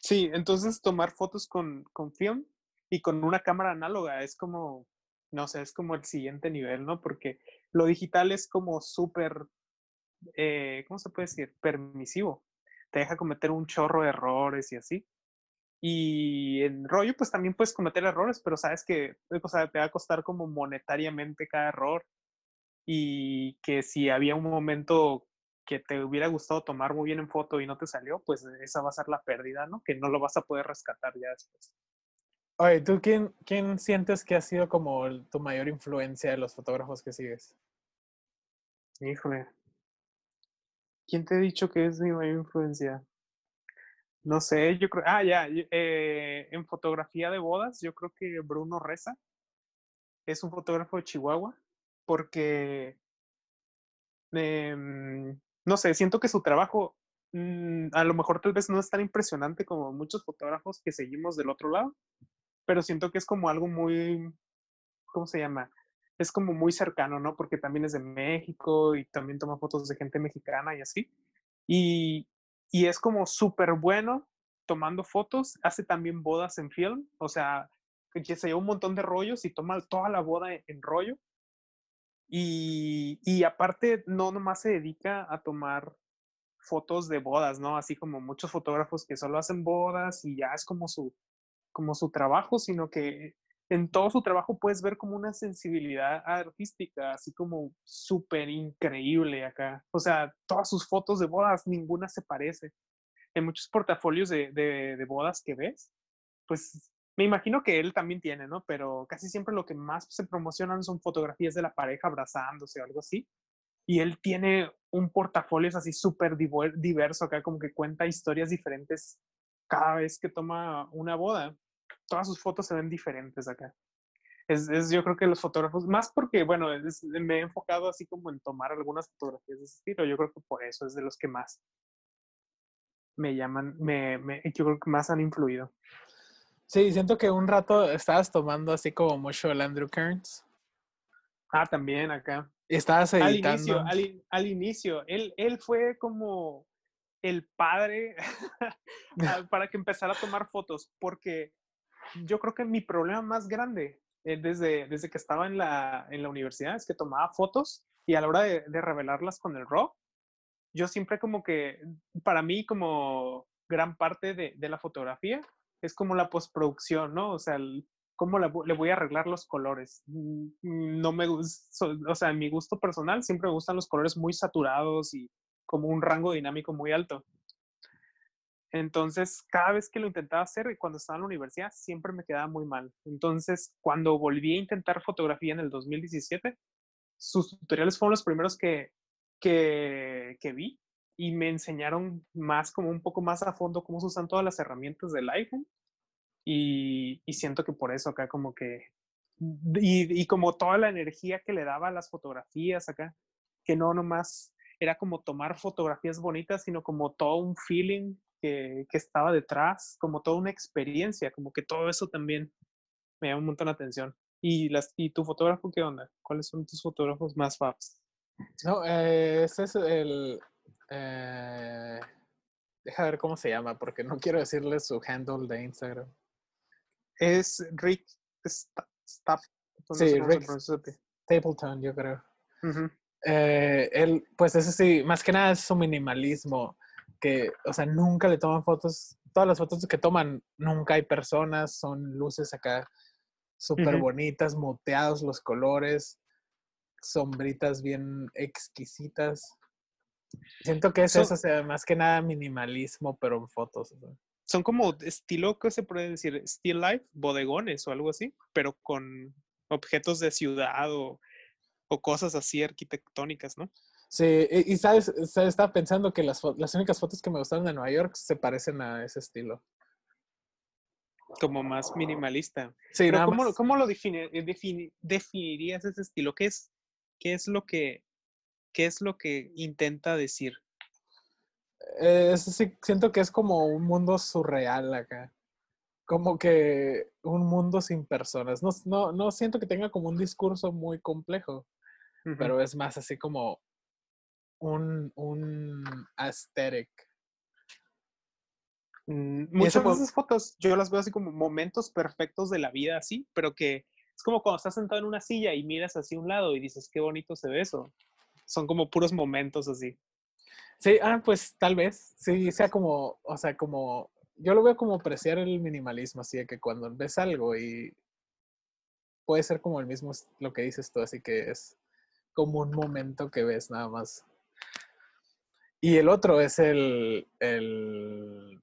Sí, entonces tomar fotos con, con film y con una cámara análoga es como, no sé, es como el siguiente nivel, ¿no? Porque lo digital es como súper, eh, ¿cómo se puede decir? Permisivo. Te deja cometer un chorro de errores y así. Y en rollo, pues también puedes cometer errores, pero sabes que o sea, te va a costar como monetariamente cada error. Y que si había un momento que te hubiera gustado tomar muy bien en foto y no te salió, pues esa va a ser la pérdida, ¿no? Que no lo vas a poder rescatar ya después. Oye, ¿tú quién, quién sientes que ha sido como tu mayor influencia de los fotógrafos que sigues? Híjole. ¿Quién te ha dicho que es mi mayor influencia? No sé, yo creo, ah, ya, eh, en fotografía de bodas, yo creo que Bruno Reza es un fotógrafo de Chihuahua, porque, em, no sé, siento que su trabajo mm, a lo mejor tal vez no es tan impresionante como muchos fotógrafos que seguimos del otro lado, pero siento que es como algo muy, ¿cómo se llama? Es como muy cercano, ¿no? Porque también es de México y también toma fotos de gente mexicana y así. Y, y es como súper bueno tomando fotos, hace también bodas en film, o sea, se lleva un montón de rollos y toma toda la boda en, rollo. Y, y, aparte, no nomás se dedica a tomar fotos de bodas, ¿no? Así como muchos fotógrafos que solo hacen bodas y ya es como su, como su trabajo, sino que en todo su trabajo puedes ver como una sensibilidad artística, así como súper increíble acá. O sea, todas sus fotos de bodas, ninguna se parece. En muchos portafolios de, de, bodas que ves, pues me imagino que él también tiene, ¿no? Pero casi siempre lo que más se promocionan son fotografías de la pareja abrazándose o algo así. Y él tiene un portafolio así súper diverso acá, como que cuenta historias diferentes cada vez que toma una boda todas sus fotos se ven diferentes acá. Es, es, yo creo que los fotógrafos, más porque, bueno, me he enfocado así como en tomar algunas fotografías de ese estilo, yo creo que por eso es de los que más me llaman, me, me, yo creo que más han influido. Sí, siento que un rato estabas tomando así como mucho el Andrew Kearns. Ah, también acá. estabas editando. Al inicio, al, inicio él, él fue como el padre (laughs) para que empezara a tomar fotos, porque yo creo que mi problema más grande eh, desde, desde que estaba en la, en la universidad es que tomaba fotos y a la hora de, revelarlas con el RAW, yo siempre como que, para mí como gran parte de, de la fotografía es como la postproducción, ¿no? O sea, cómo le, voy a arreglar los colores. Mm, no me gusta, o sea, en mi gusto personal siempre me gustan los colores muy saturados y como un rango dinámico muy alto. Entonces, cada vez que lo intentaba hacer, y cuando estaba en la universidad, siempre me quedaba muy mal. Entonces, cuando volví a intentar fotografía en el 2017, sus tutoriales fueron los primeros que, que, que vi y me enseñaron más, como un poco más a fondo, cómo se usan todas las herramientas del iPhone. Y, y siento que por eso acá como que, y, y como toda la energía que le daba a las fotografías acá, que no nomás era como tomar fotografías bonitas, sino como todo un feeling que, estaba detrás, como toda una experiencia, como que todo eso también me llama un montón la atención. ¿Y, las, ¿Y tu fotógrafo qué onda? ¿Cuáles son tus fotógrafos más faps? No, eh, ese es el... Eh, deja ver cómo se llama, porque no quiero decirle su handle de Instagram. Es Rick Stapp. Sí, Rick Stapleton, yo creo. Eh, él, pues ese sí, más que nada es su minimalismo que, o sea, nunca le toman fotos, todas las fotos que toman, nunca hay personas, son luces acá súper bonitas, moteados los colores, sombritas bien exquisitas. Siento que es eso, o sea, más que nada minimalismo, pero en fotos. Son como estilo, ¿qué se puede decir? Still life, bodegones o algo así, pero con objetos de ciudad o, o cosas así arquitectónicas, ¿no? Sí, y, sabes, estaba pensando que las, las únicas fotos que me gustaron de Nueva York se parecen a ese estilo. Como más minimalista. Sí, Pero ¿cómo, ¿cómo, lo define, definirías ese estilo? ¿Qué es, qué es lo que qué es lo que intenta decir? Eh, sí, siento que es como un mundo surreal acá. Como que un mundo sin personas. No, no, no siento que tenga como un discurso muy complejo, pero es más así como un, un aesthetic. Mm, muchas de esas fotos yo las veo así como momentos perfectos de la vida, así, pero que es como cuando estás sentado en una silla y miras hacia un lado y dices, qué bonito se ve eso. Son como puros momentos así. Sí, ah, pues tal vez, sí, sea como, o sea, como yo lo veo como apreciar el minimalismo, así de que cuando ves algo y puede ser como el mismo, lo que dices tú, así que es como un momento que ves nada más. Y el otro es el, el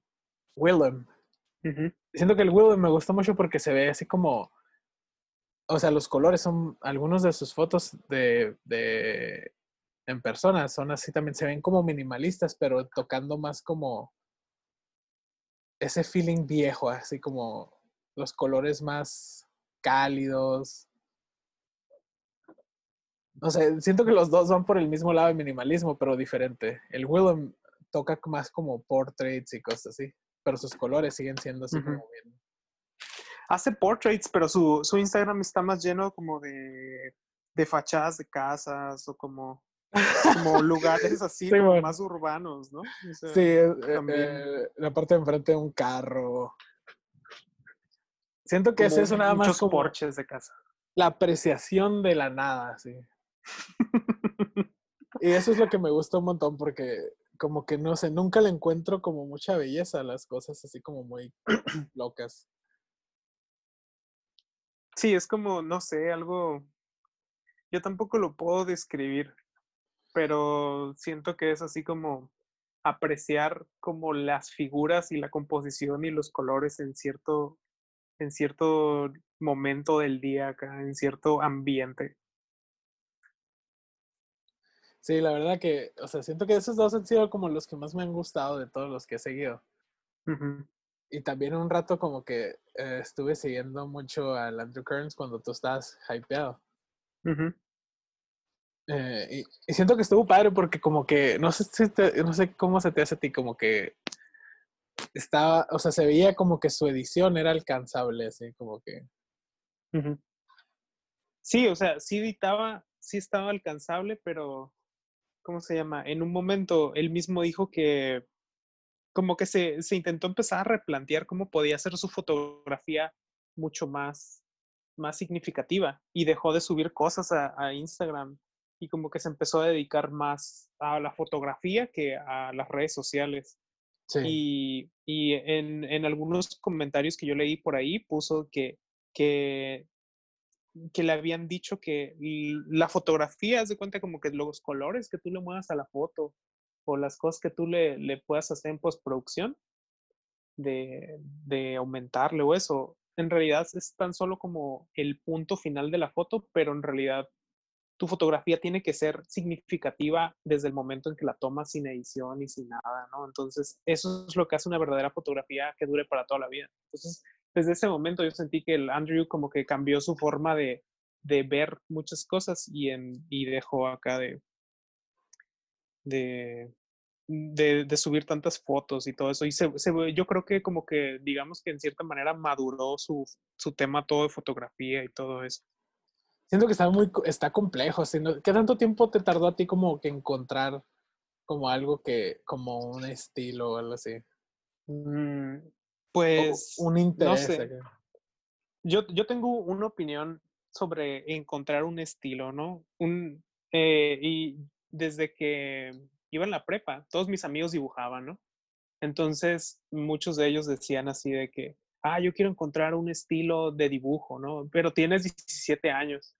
Willem. Siento que el Willem me gusta mucho porque se ve así como, o sea, los colores son, algunos de sus fotos de, de en persona son así también, se ven como minimalistas, pero tocando más como ese feeling viejo, así como los colores más cálidos. No sé, siento que los dos van por el mismo lado de minimalismo, pero diferente. El Willem toca más como portraits y cosas así, pero sus colores siguen siendo así como bien. Hace portraits, pero su, su Instagram está más lleno como de, de fachadas de casas o como como (laughs) lugares así más urbanos, ¿no? sí, eh, eh, la parte de enfrente de un carro. Siento que es eso nada más como porches de casa. La apreciación de la nada, sí. (laughs) y eso es lo que me gusta un montón porque como que no sé, nunca le encuentro como mucha belleza a las cosas así como muy (clears throat) locas. Sí, es como, no sé, algo, yo tampoco lo puedo describir pero siento que es así como apreciar como las figuras y la composición y los colores en cierto, en cierto momento del día acá, en cierto ambiente. Sí, la verdad que, o sea, siento que esos dos han sido como los que más me han gustado de todos los que he seguido. Y también un rato como que eh, estuve siguiendo mucho al Andrew Kearns cuando tú estás hypeado. Eh, y, siento que estuvo padre porque como que, no sé, si no sé cómo se te hace a ti, como que estaba, o sea, se veía como que su edición era alcanzable, así como que... Sí, o sea, sí editaba, sí estaba alcanzable, pero, ¿cómo se llama? En un momento él mismo dijo que como que se, se intentó empezar a replantear cómo podía ser su fotografía mucho más, más significativa y dejó de subir cosas a, a Instagram y como que se empezó a dedicar más a la fotografía que a las redes sociales. Y, y en, en, algunos comentarios que yo leí por ahí puso que, que, que le habían dicho que la fotografía, haz de cuenta como que los colores que tú le muevas a la foto o las cosas que tú le, le puedas hacer en postproducción, de, de aumentarle o eso, en realidad es tan solo como el punto final de la foto, pero en realidad tu fotografía tiene que ser significativa desde el momento en que la tomas sin edición y sin nada, ¿no? Entonces, eso es lo que hace una verdadera fotografía que dure para toda la vida. Entonces, desde ese momento yo sentí que el Andrew como que cambió su forma de, de ver muchas cosas y, en, y dejó acá de, de, de, subir tantas fotos y todo eso. Y se, yo creo que como que, digamos que en cierta manera maduró su, su tema todo de fotografía y todo eso siento que está muy, está complejo. ¿Qué tanto tiempo te tardó a ti como que encontrar como algo que, como un estilo o algo así? Mm, pues, un interés. Yo, yo tengo una opinión sobre encontrar un estilo, ¿no? Un, eh, y desde que iba en la prepa, todos mis amigos dibujaban, ¿no? Entonces, muchos de ellos decían así de que, ah, yo quiero encontrar un estilo de dibujo, ¿no? Pero tienes 17 años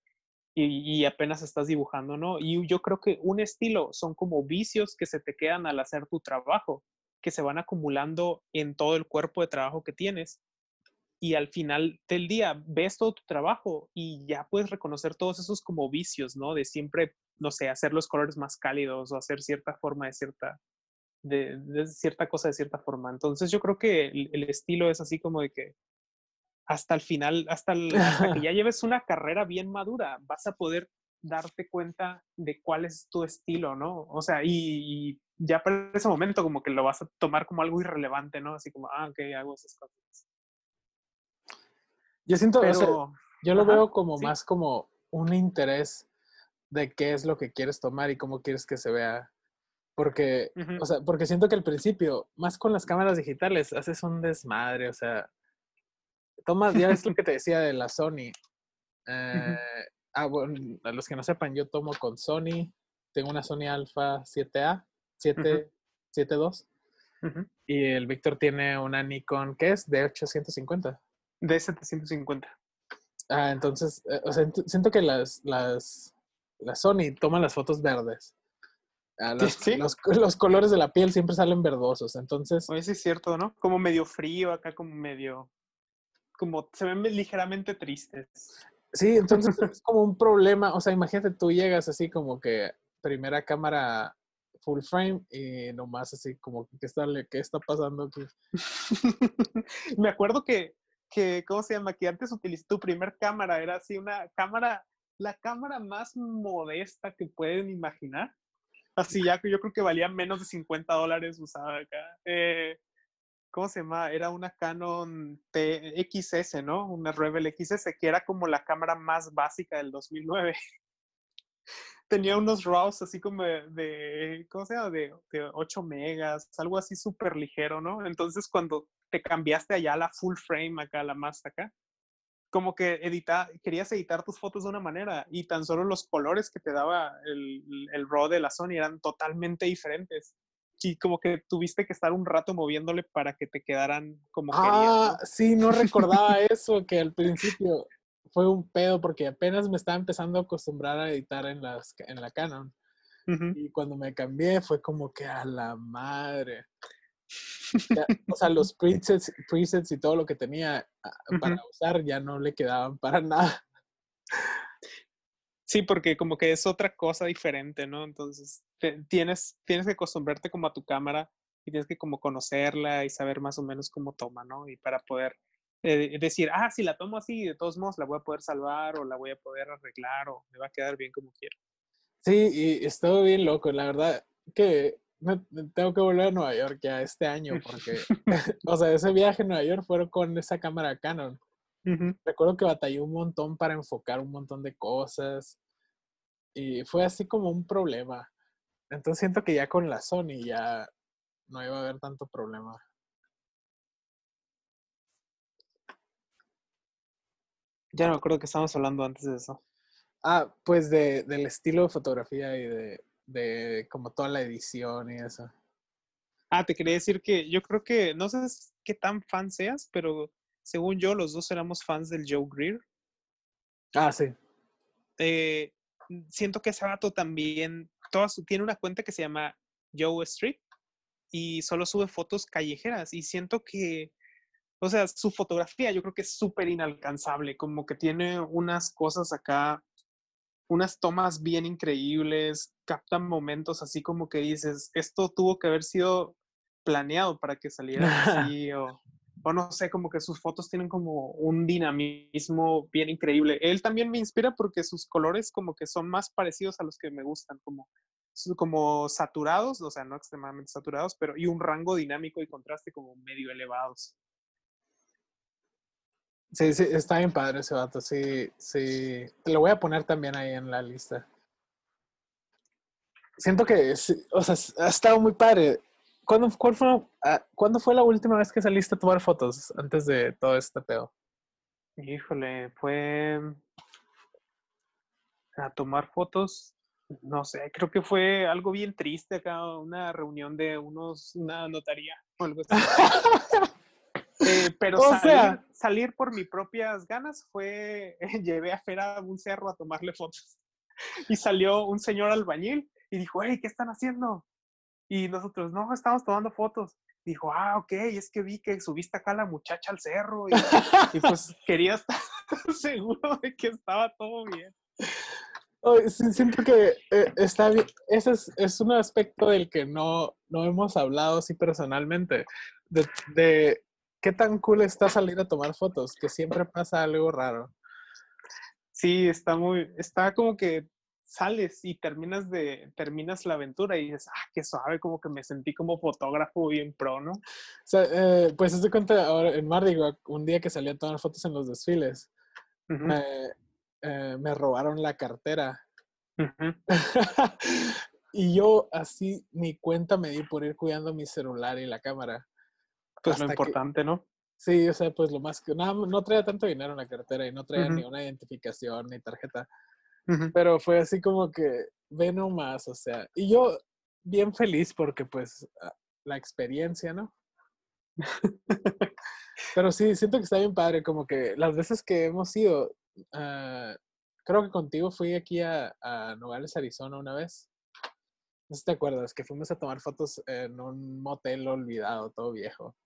y, apenas estás dibujando, ¿no? Y yo creo que un estilo son como vicios que se te quedan al hacer tu trabajo, que se van acumulando en todo el cuerpo de trabajo que tienes. Y al final del día ves todo tu trabajo y ya puedes reconocer todos esos como vicios, ¿no? De siempre, no sé, hacer los colores más cálidos o hacer cierta forma de cierta, de, cierta cosa de cierta forma. Entonces yo creo que el, estilo es así como de que hasta el final, hasta, que ya (laughs) lleves una carrera bien madura, vas a poder darte cuenta de cuál es tu estilo, ¿no? O sea, y, ya para ese momento como que lo vas a tomar como algo irrelevante, ¿no? Así como, ah, ok, hago esas cosas. Yo siento, yo lo veo como más como un interés de qué es lo que quieres tomar y cómo quieres que se vea porque, o sea, porque siento que al principio, más con las cámaras digitales, haces un desmadre, o sea, tomas, ya es lo que te decía de la Sony. Eh, ah, bueno, a los que no sepan, yo tomo con Sony, tengo una Sony Alpha 7A, 7, 7.2. Ujú. Y el Víctor tiene una Nikon, ¿qué es? De 850. De 750. Ah, entonces, eh, o sea, ent- siento que las, las, la Sony toma las fotos verdes. Ah, (laughs) los, Sí. los, los colores de la piel siempre salen verdosos. Entonces, Oye, sí es cierto, ¿no? Como medio frío acá, como medio... Como se ven ligeramente tristes. sí, entonces es como un problema. O sea, imagínate, tú llegas así como que primera cámara full frame y nomás así como ¿qué está, qué está pasando aquí? (laughs) Me acuerdo que, que, ¿cómo se llama? Que antes utilizaste tu primer cámara, era así una cámara, la cámara más modesta que pueden imaginar. Así ya que yo creo que valía menos de 50 dólares usada acá. Eh, ¿Cómo se llama? Era una Canon TXS, ¿no? Una Rebel XS, que era como la cámara más básica del 2009. (laughs) Tenía unos RAWs así como de, de- ¿cómo se llama? De, de 8 megas, algo así súper ligero, ¿no? Entonces cuando te cambiaste allá a la full frame acá, la más acá, como que edita, querías editar tus fotos de una manera y tan solo los colores que te daba el, el RAW de la Sony eran totalmente diferentes. Y como que tuviste que estar un rato moviéndole para que te quedaran como Ah, querías. sí, no recordaba (laughs) eso, que al principio fue un pedo porque apenas me estaba empezando a acostumbrar a editar en, las, en la Canon. ¿no? Ujú. Y cuando me cambié fue como que a la madre. Ya, (laughs) o sea, los presets, presets y todo lo que tenía ah, para usar ya no le quedaban para nada. Sí, porque como que es otra cosa diferente, ¿no? Entonces te- tienes, tienes que acostumbrarte como a tu cámara y tienes que como conocerla y saber más o menos cómo toma, ¿no? Y para poder eh, decir, ah, si la tomo así, de todos modos la voy a poder salvar o la voy a poder arreglar o me va a quedar bien como quiero. Sí, y estuvo bien loco, la verdad que me- tengo que volver a Nueva York ya este año porque, (laughs) (laughs) o sea, ese viaje a Nueva York fueron con esa cámara Canon. Recuerdo que batallé un montón para enfocar un montón de cosas y fue así como un problema. Entonces siento que ya con la Sony ya no iba a haber tanto problema. Ya no me acuerdo que estábamos hablando antes de eso. Ah, pues de, del estilo de fotografía y de, de como toda la edición y eso. Ah, te quería decir que yo creo que, no sé qué tan fan seas, pero según yo, los dos éramos fans del Joe Greer. Ah, sí. eh, siento que ese vato también toda su- tiene una cuenta que se llama Joe Street y solo sube fotos callejeras y siento que, o sea, su fotografía yo creo que es súper inalcanzable, como que tiene unas cosas acá, unas tomas bien increíbles, captan momentos así como que dices, esto tuvo que haber sido planeado para que saliera (laughs) así o, o no sé, como que sus fotos tienen como un dinamismo bien increíble. Él también me inspira porque sus colores como que son más parecidos a los que me gustan, como, como saturados, o sea, no extremadamente saturados, pero y un rango dinámico y contraste como medio elevados. Sí, sí, está bien padre ese vato, sí, sí. Te lo voy a poner también ahí en la lista. Siento que, o sea, ha estado muy padre. ¿Cuándo, cuál fue, ah, ¿Cuándo fue la última vez que saliste a tomar fotos antes de todo este pedo? Híjole, fue a tomar fotos, no sé, creo que fue algo bien triste acá, una reunión de unos, una notaría o algo así. (laughs) Pero O salir, sea- salir por mis propias ganas fue, (laughs) llevé a Fer a un cerro a tomarle fotos. Y salió un señor albañil y dijo, hey, ¿qué están haciendo? Y nosotros, no, estamos tomando fotos. Dijo, ah, ok, es que vi que subiste acá a la muchacha al cerro y, (laughs) y pues quería estar (laughs) seguro de que estaba todo bien. Sí, siento que eh, está bien. Ese es, es un aspecto del que no, no hemos hablado así personalmente. De, de qué tan cool está salir a tomar fotos, que siempre pasa algo raro. Sí, está muy, está como que sales y terminas de, terminas la aventura y dices, ah, qué suave, como que me sentí como fotógrafo bien pro, ¿no? O sea, eh, pues se cuenta ahora en Mardi Gras, un día que salí a tomar fotos en los desfiles, eh, me robaron la cartera. (laughs) y yo así ni cuenta me di por ir cuidando mi celular y la cámara. Pues lo que- importante, ¿no? Sí, o sea, pues lo más que nada, no traía tanto dinero en la cartera y no traía ni una identificación ni tarjeta. Pero fue así como que, ve nomás, o sea, y yo bien feliz porque pues, ah, la experiencia, ¿no? (laughs) Pero sí, siento que está bien padre, como que las veces que hemos ido, ah, creo que contigo fui aquí a, a, Nogales, Arizona una vez. No sé si te acuerdas, que fuimos a tomar fotos en un motel olvidado, todo viejo.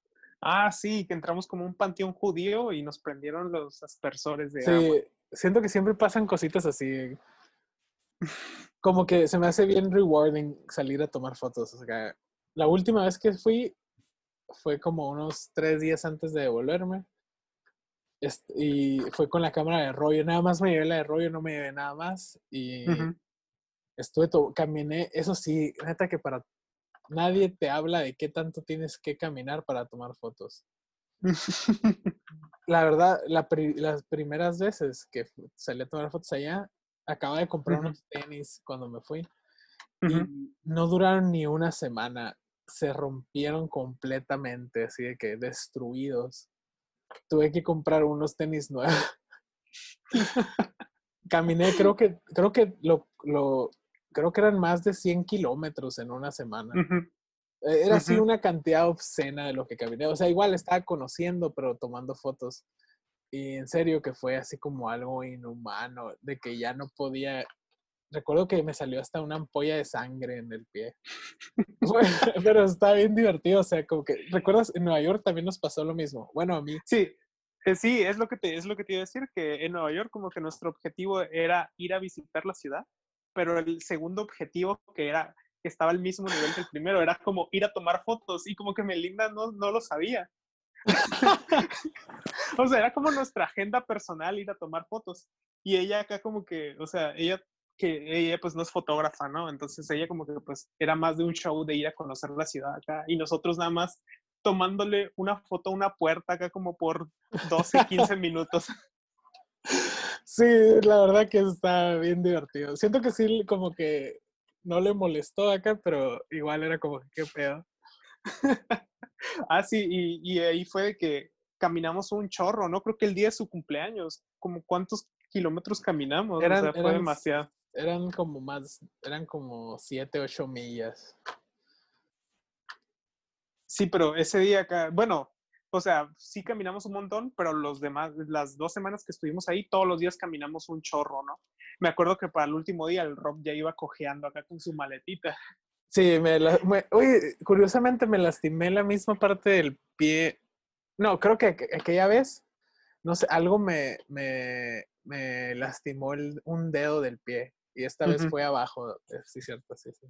Ah, sí, que entramos como un panteón judío y nos prendieron los aspersores de sí, siento que siempre pasan cositas así. Como que se me hace bien rewarding salir a tomar fotos. O sea, la última vez que fui fue como unos tres días antes de devolverme. Y fue con la cámara de rollo. Nada más me llevé la de rollo, no me llevé nada más. Y estuve, caminé. Eso sí, neta que para nadie te habla de qué tanto tienes que caminar para tomar fotos. (laughs) la verdad, las primeras veces que salí a tomar fotos allá, acaba de comprar unos tenis cuando me fui. Y no duraron ni una semana. Se rompieron completamente, así de que destruidos. Tuve que comprar unos tenis nuevos. (laughs) Caminé, creo que, creo que lo, lo, creo que eran más de 100 kilómetros en una semana. E, era así una cantidad obscena de lo que caminé. O sea, igual estaba conociendo, pero tomando fotos. Y en serio que fue así como algo inhumano, de que ya no podía. Recuerdo que me salió hasta una ampolla de sangre en el pie. (laughs) pero está bien divertido, o sea, como que, ¿recuerdas? En Nueva York también nos pasó lo mismo. Bueno, a mí. Sí, eh, sí, es lo que te, es lo que te iba a decir, que en Nueva York como que nuestro objetivo era ir a visitar la ciudad, pero el segundo objetivo que era que estaba al mismo nivel que el primero, era como ir a tomar fotos y como que Melinda no, no lo sabía. (laughs) o sea, era como nuestra agenda personal ir a tomar fotos. Y ella acá como que, o sea, ella que ella pues no es fotógrafa, ¿no? Entonces ella como que pues era más de un show de ir a conocer la ciudad acá y nosotros nada más tomándole una foto a una puerta acá como por 12, 15 minutos. Sí, la verdad que está bien divertido. Siento que sí, como que no le molestó acá, pero igual era como que qué pedo. (laughs) ah, sí, y, y, ahí fue que caminamos un chorro, ¿no? Creo que el día de su cumpleaños, como cuántos kilómetros caminamos, eran, o sea, fue demasiado. Eran como más, eran como siete, ocho millas. Sí, pero ese día acá, bueno, o sea, sí caminamos un montón, pero los demás, las dos semanas que estuvimos ahí, todos los días caminamos un chorro, ¿no? Me acuerdo que para el último día el Rob ya iba cojeando acá con su maletita. Sí, me, oye, curiosamente me lastimé la misma parte del pie. No, creo que aquella vez, no sé, algo me, me, me lastimó el, un dedo del pie. Y esta vez fue abajo, eh, sí, cierto, sí, sí.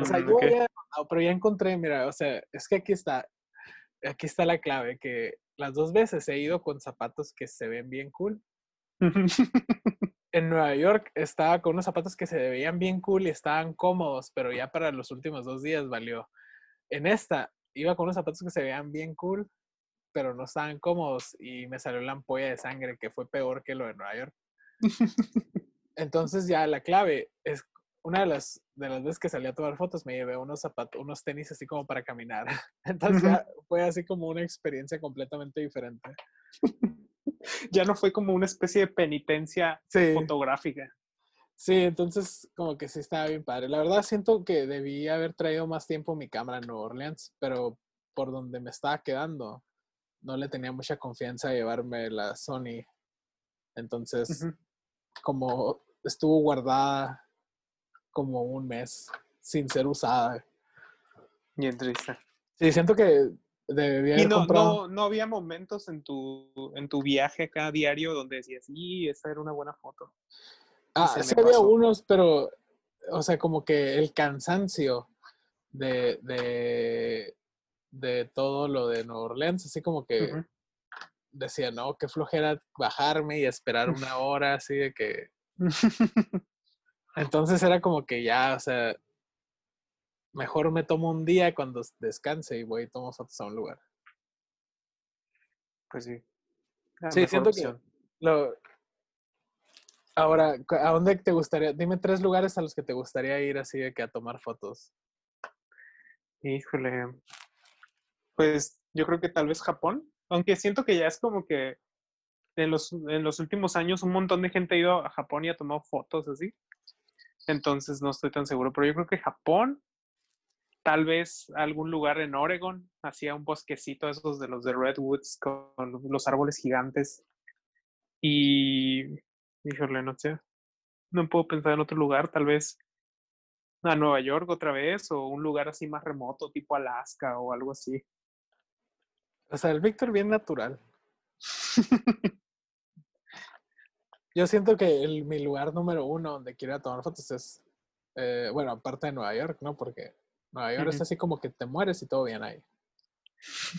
o sea, mm, yo había, pero ya encontré, mira, o sea, es que aquí está, aquí está la clave, que las dos veces he ido con zapatos que se ven bien cool. (laughs) en Nueva York estaba con unos zapatos que se veían bien cool y estaban cómodos, pero ya para los últimos dos días valió. En esta iba con unos zapatos que se veían bien cool, pero no estaban cómodos y me salió la ampolla de sangre que fue peor que lo de Nueva York. (laughs) Entonces ya la clave es una de las, de las veces que salí a tomar fotos me llevé unos zapatos, unos tenis así como para caminar. (laughs) Entonces fue así como una experiencia completamente diferente. ya no fue como una especie de penitencia fotográfica. Sí, entonces como que sí estaba bien padre. La verdad siento que debí haber traído más tiempo mi cámara en Nueva Orleans, pero por donde me estaba quedando no le tenía mucha confianza a llevarme la Sony. Entonces, como estuvo guardada como un mes sin ser usada. Bien triste. Sí, siento que debía haber y no, comprado... no, no, había momentos en tu, en tu viaje acá diario donde decías, y esa era una buena foto. Ah, sí había unos, pero, o sea, como que el cansancio de, de, de todo lo de Nueva Orleans, así como que decía, no, qué flojera bajarme y esperar una (laughs) hora, así de que... (laughs) Entonces era como que ya, o sea, mejor me tomo un día cuando descanse y voy y tomo fotos a un lugar. Pues sí. sí, siento que lo... Ahora, ¿a dónde te gustaría? Dime tres lugares a los que te gustaría ir así de que a tomar fotos. Híjole. Pues yo creo que tal vez Japón, aunque siento que ya es como que en los, en los últimos años un montón de gente ha ido a Japón y ha tomado fotos así. Entonces no estoy tan seguro, pero yo creo que Japón tal vez algún lugar en Oregon, hacía un bosquecito esos de los de Redwoods con los árboles gigantes. Y, híjole, no sé, no puedo pensar en otro lugar, tal vez a Nueva York otra vez o un lugar así más remoto, tipo Alaska o algo así. O sea, el Víctor bien natural. (laughs) Yo siento que el, mi lugar número uno donde quiero tomar fotos es, eh, bueno, aparte de Nueva York, ¿no? Porque Nueva York es así como que te mueres y todo bien ahí.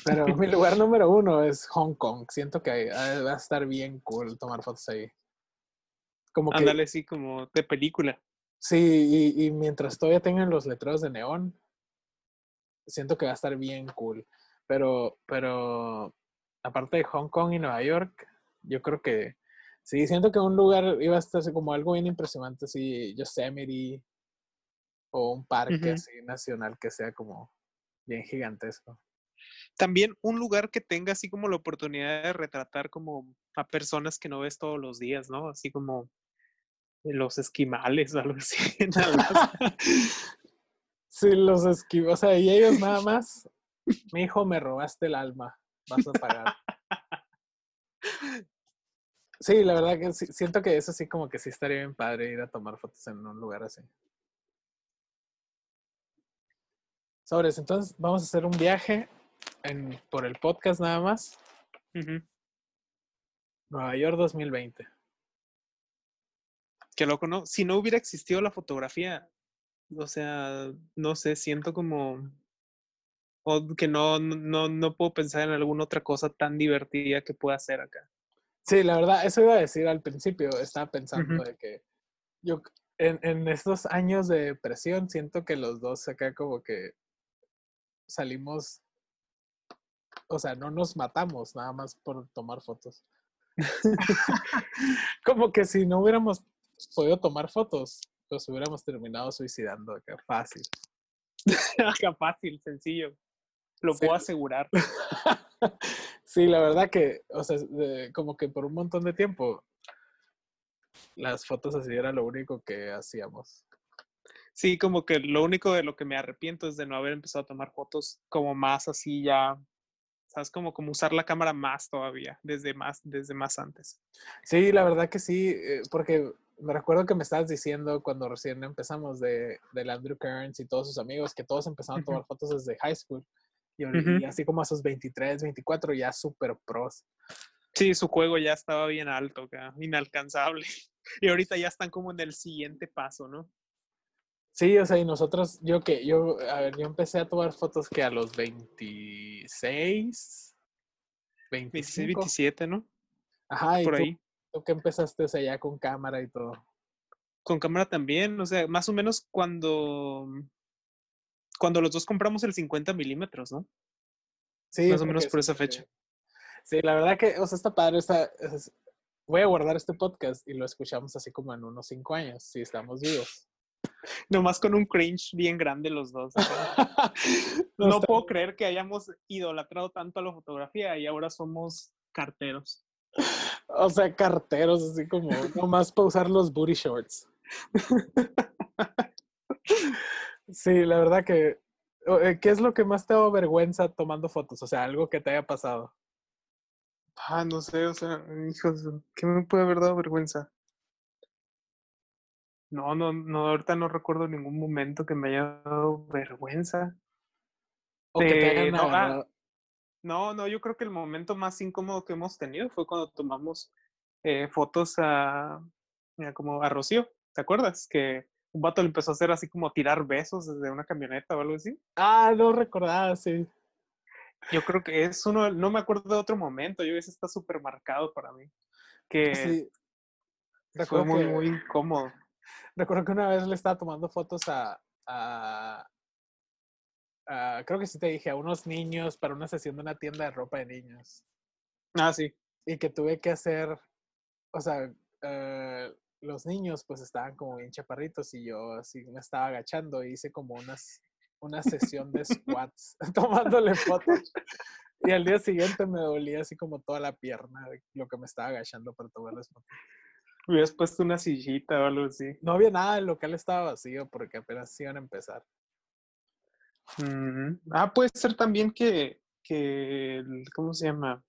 Pero (laughs) mi lugar número uno es Hong Kong. Siento que va a estar bien cool tomar fotos ahí. Como que, Ándale, sí, como de película. Sí, y, y, mientras todavía tengan los letreros de neón, siento que va a estar bien cool. Pero, pero aparte de Hong Kong y Nueva York, yo creo que sí, siento que un lugar iba a estar como algo bien impresionante, así Yosemite o un parque así nacional que sea como bien gigantesco. También un lugar que tenga así como la oportunidad de retratar como a personas que no ves todos los días, ¿no? Así como los esquimales o (laughs) algo así. sí, los esquimales, o sea, y ellos nada más, mi hijo, me robaste el alma, vas a pagar. (laughs) Sí, la verdad que siento que eso sí como que sí estaría bien padre ir a tomar fotos en un lugar así. Sobres, entonces vamos a hacer un viaje en, por el podcast nada más. Nueva York 2020. Qué loco, ¿no? Si no hubiera existido la fotografía, o sea, no sé, siento como o que no, no, no puedo pensar en alguna otra cosa tan divertida que pueda hacer acá. Sí, la verdad, eso iba a decir al principio. Estaba pensando de que yo en, en, estos años de depresión siento que los dos acá como que salimos, o sea, no nos matamos nada más por tomar fotos. (laughs) como que si no hubiéramos podido tomar fotos, pues hubiéramos terminado suicidando acá, fácil. (laughs) acá fácil, sencillo. Lo puedo asegurar. (laughs) sí, la verdad que, o sea, como que por un montón de tiempo las fotos así era lo único que hacíamos. Sí, como que lo único de lo que me arrepiento es de no haber empezado a tomar fotos como más así ya, sabes, como, como usar la cámara más todavía, desde más, desde más antes. Sí, la verdad que sí, eh, porque me recuerdo que me estabas diciendo cuando recién empezamos de, del Andrew Kearns y todos sus amigos, que todos empezaron a tomar fotos desde high school. Y, así como a sus 23, 24 ya super pros. Sí, su juego ya estaba bien alto, inalcanzable. (laughs) Y ahorita ya están como en el siguiente paso, ¿no? Sí, o sea, y nosotros, yo que, yo, a ver, yo empecé a tomar fotos que a los 26, 25. 27, ¿no? Ajá, y ahí. Tú que empezaste, o sea, ya con cámara y todo. Con cámara también, o sea, más o menos cuando, cuando los dos compramos el 50 milímetros, ¿no? Sí. Más o menos por esa fecha. Sí, la verdad que, o sea, está padre, está, voy a guardar este podcast y lo escuchamos así como en unos cinco años, si estamos vivos. (laughs) Nomás con un cringe bien grande los dos. (laughs) no, puedo creer que hayamos idolatrado tanto a la fotografía y ahora somos carteros. O sea, carteros, así como (laughs) nomás para usar los booty shorts. Sí, la verdad que. Eh, ¿Qué es lo que más te da vergüenza tomando fotos? O sea, algo que te haya pasado. Ah, no sé, o sea, hijos, ¿qué me puede haber dado vergüenza? No, no, no, ahorita no recuerdo ningún momento que me haya dado vergüenza. O que te haya no, ah, no, no, yo creo que el momento más incómodo que hemos tenido fue cuando tomamos eh, fotos a, como a Rocío, ¿te acuerdas? Que un vato le empezó a hacer así como tirar besos desde una camioneta o algo así. Ah, no recordaba, sí. Yo creo que es uno, no me acuerdo de otro momento, yo ese está súper marcado para mí. Que sí. fue muy, muy incómodo. Recuerdo que una vez le estaba tomando fotos a, creo que sí te dije, a unos niños para una sesión de una tienda de ropa de niños. Ah, sí. Y que tuve que hacer, o sea, eh, los niños pues estaban como bien chaparritos y yo así me estaba agachando e hice como unas, una sesión de squats (laughs) tomándole fotos. Y al día siguiente me dolía así como toda la pierna de lo que me estaba agachando para tomar las fotos. Hubieras puesto una sillita o algo así. No había nada, el local estaba vacío porque apenas iban a empezar. Mm, Ah, puede ser también que, que ¿cómo se llama?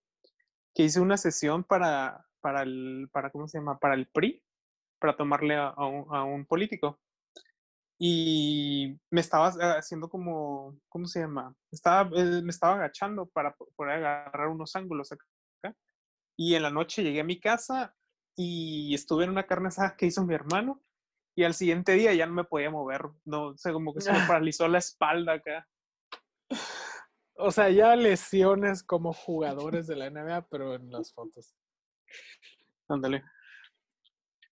Que hice una sesión para, para el, para, ¿cómo se llama? Para el PRI, para tomarle a, a un, a un político. Y me estaba haciendo como, ¿cómo se llama? Estaba, eh, me estaba agachando para po- poder agarrar unos ángulos acá. Y en la noche llegué a mi casa y estuve en una carne asada que hizo mi hermano. Y al siguiente día ya no me podía mover, no o sea, como que se me (laughs) paralizó la espalda acá. O sea, ya lesiones como jugadores de la NBA, pero en las fotos. Ándale.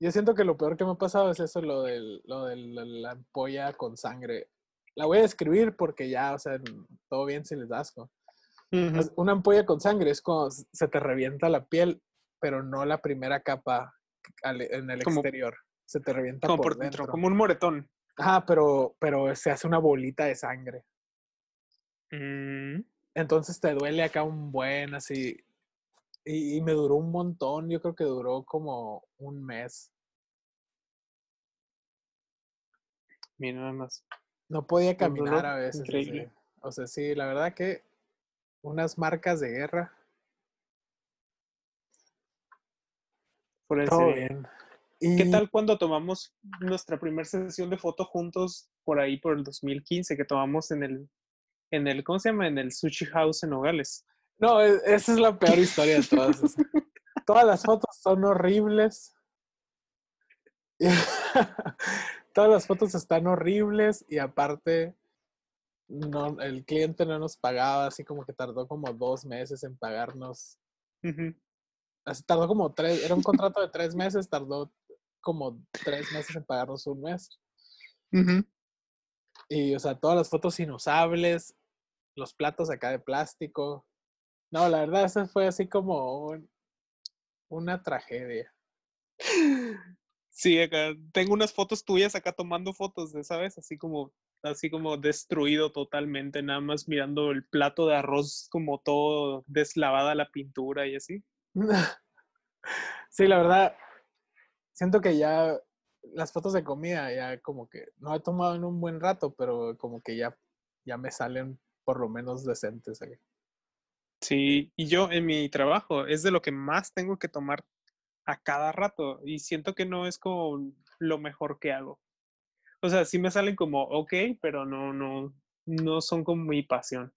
Yo siento que lo peor que me ha pasado es eso, lo, del, lo de la, la ampolla con sangre. La voy a describir porque ya, o sea, todo bien si les da asco. Ujú. Es- Una ampolla con sangre es cuando se te revienta la piel, pero no la primera capa en el Como- exterior. Se te revienta Como por, por dentro, dentro. como un moretón. Ajá, pero, pero se hace una bolita de sangre. Mm, Entonces te duele acá un buen así. Y, y me duró un montón, yo creo que duró como un mes. Mira nada más. No podía caminar a veces. increíble. O sea, sí, la verdad que unas marcas de guerra. Por Todo bien. ¿Qué Y- tal cuando tomamos nuestra primera sesión de foto juntos por ahí por el 2015 que tomamos en el, en el, ¿cómo se llama? En el Sushi House en Nogales. No, e- esa es la peor historia de todas. (laughs) todas las fotos son horribles. (laughs) todas las fotos están horribles y aparte no, el cliente no nos pagaba, así como que tardó como dos meses en pagarnos. Así, tardó como tres, era un contrato de tres meses, tardó como tres meses en pagarnos un mes. Y, o sea, todas las fotos inusables, los platos acá de plástico. No, la verdad, eso fue así como un- una tragedia. Sí, acá tengo unas fotos tuyas acá tomando fotos de, ¿sabes? Así como, así como destruido totalmente, nada más mirando el plato de arroz como todo deslavada la pintura y así. (laughs) Sí, la verdad, siento que ya las fotos de comida ya como que no he tomado en un buen rato, pero como que ya, ya me salen por lo menos decentes. eh. Sí, y yo en mi trabajo es de lo que más tengo que tomar a cada rato y siento que no es como lo mejor que hago. O sea, sí me salen como ok, pero no, no, no son como mi pasión.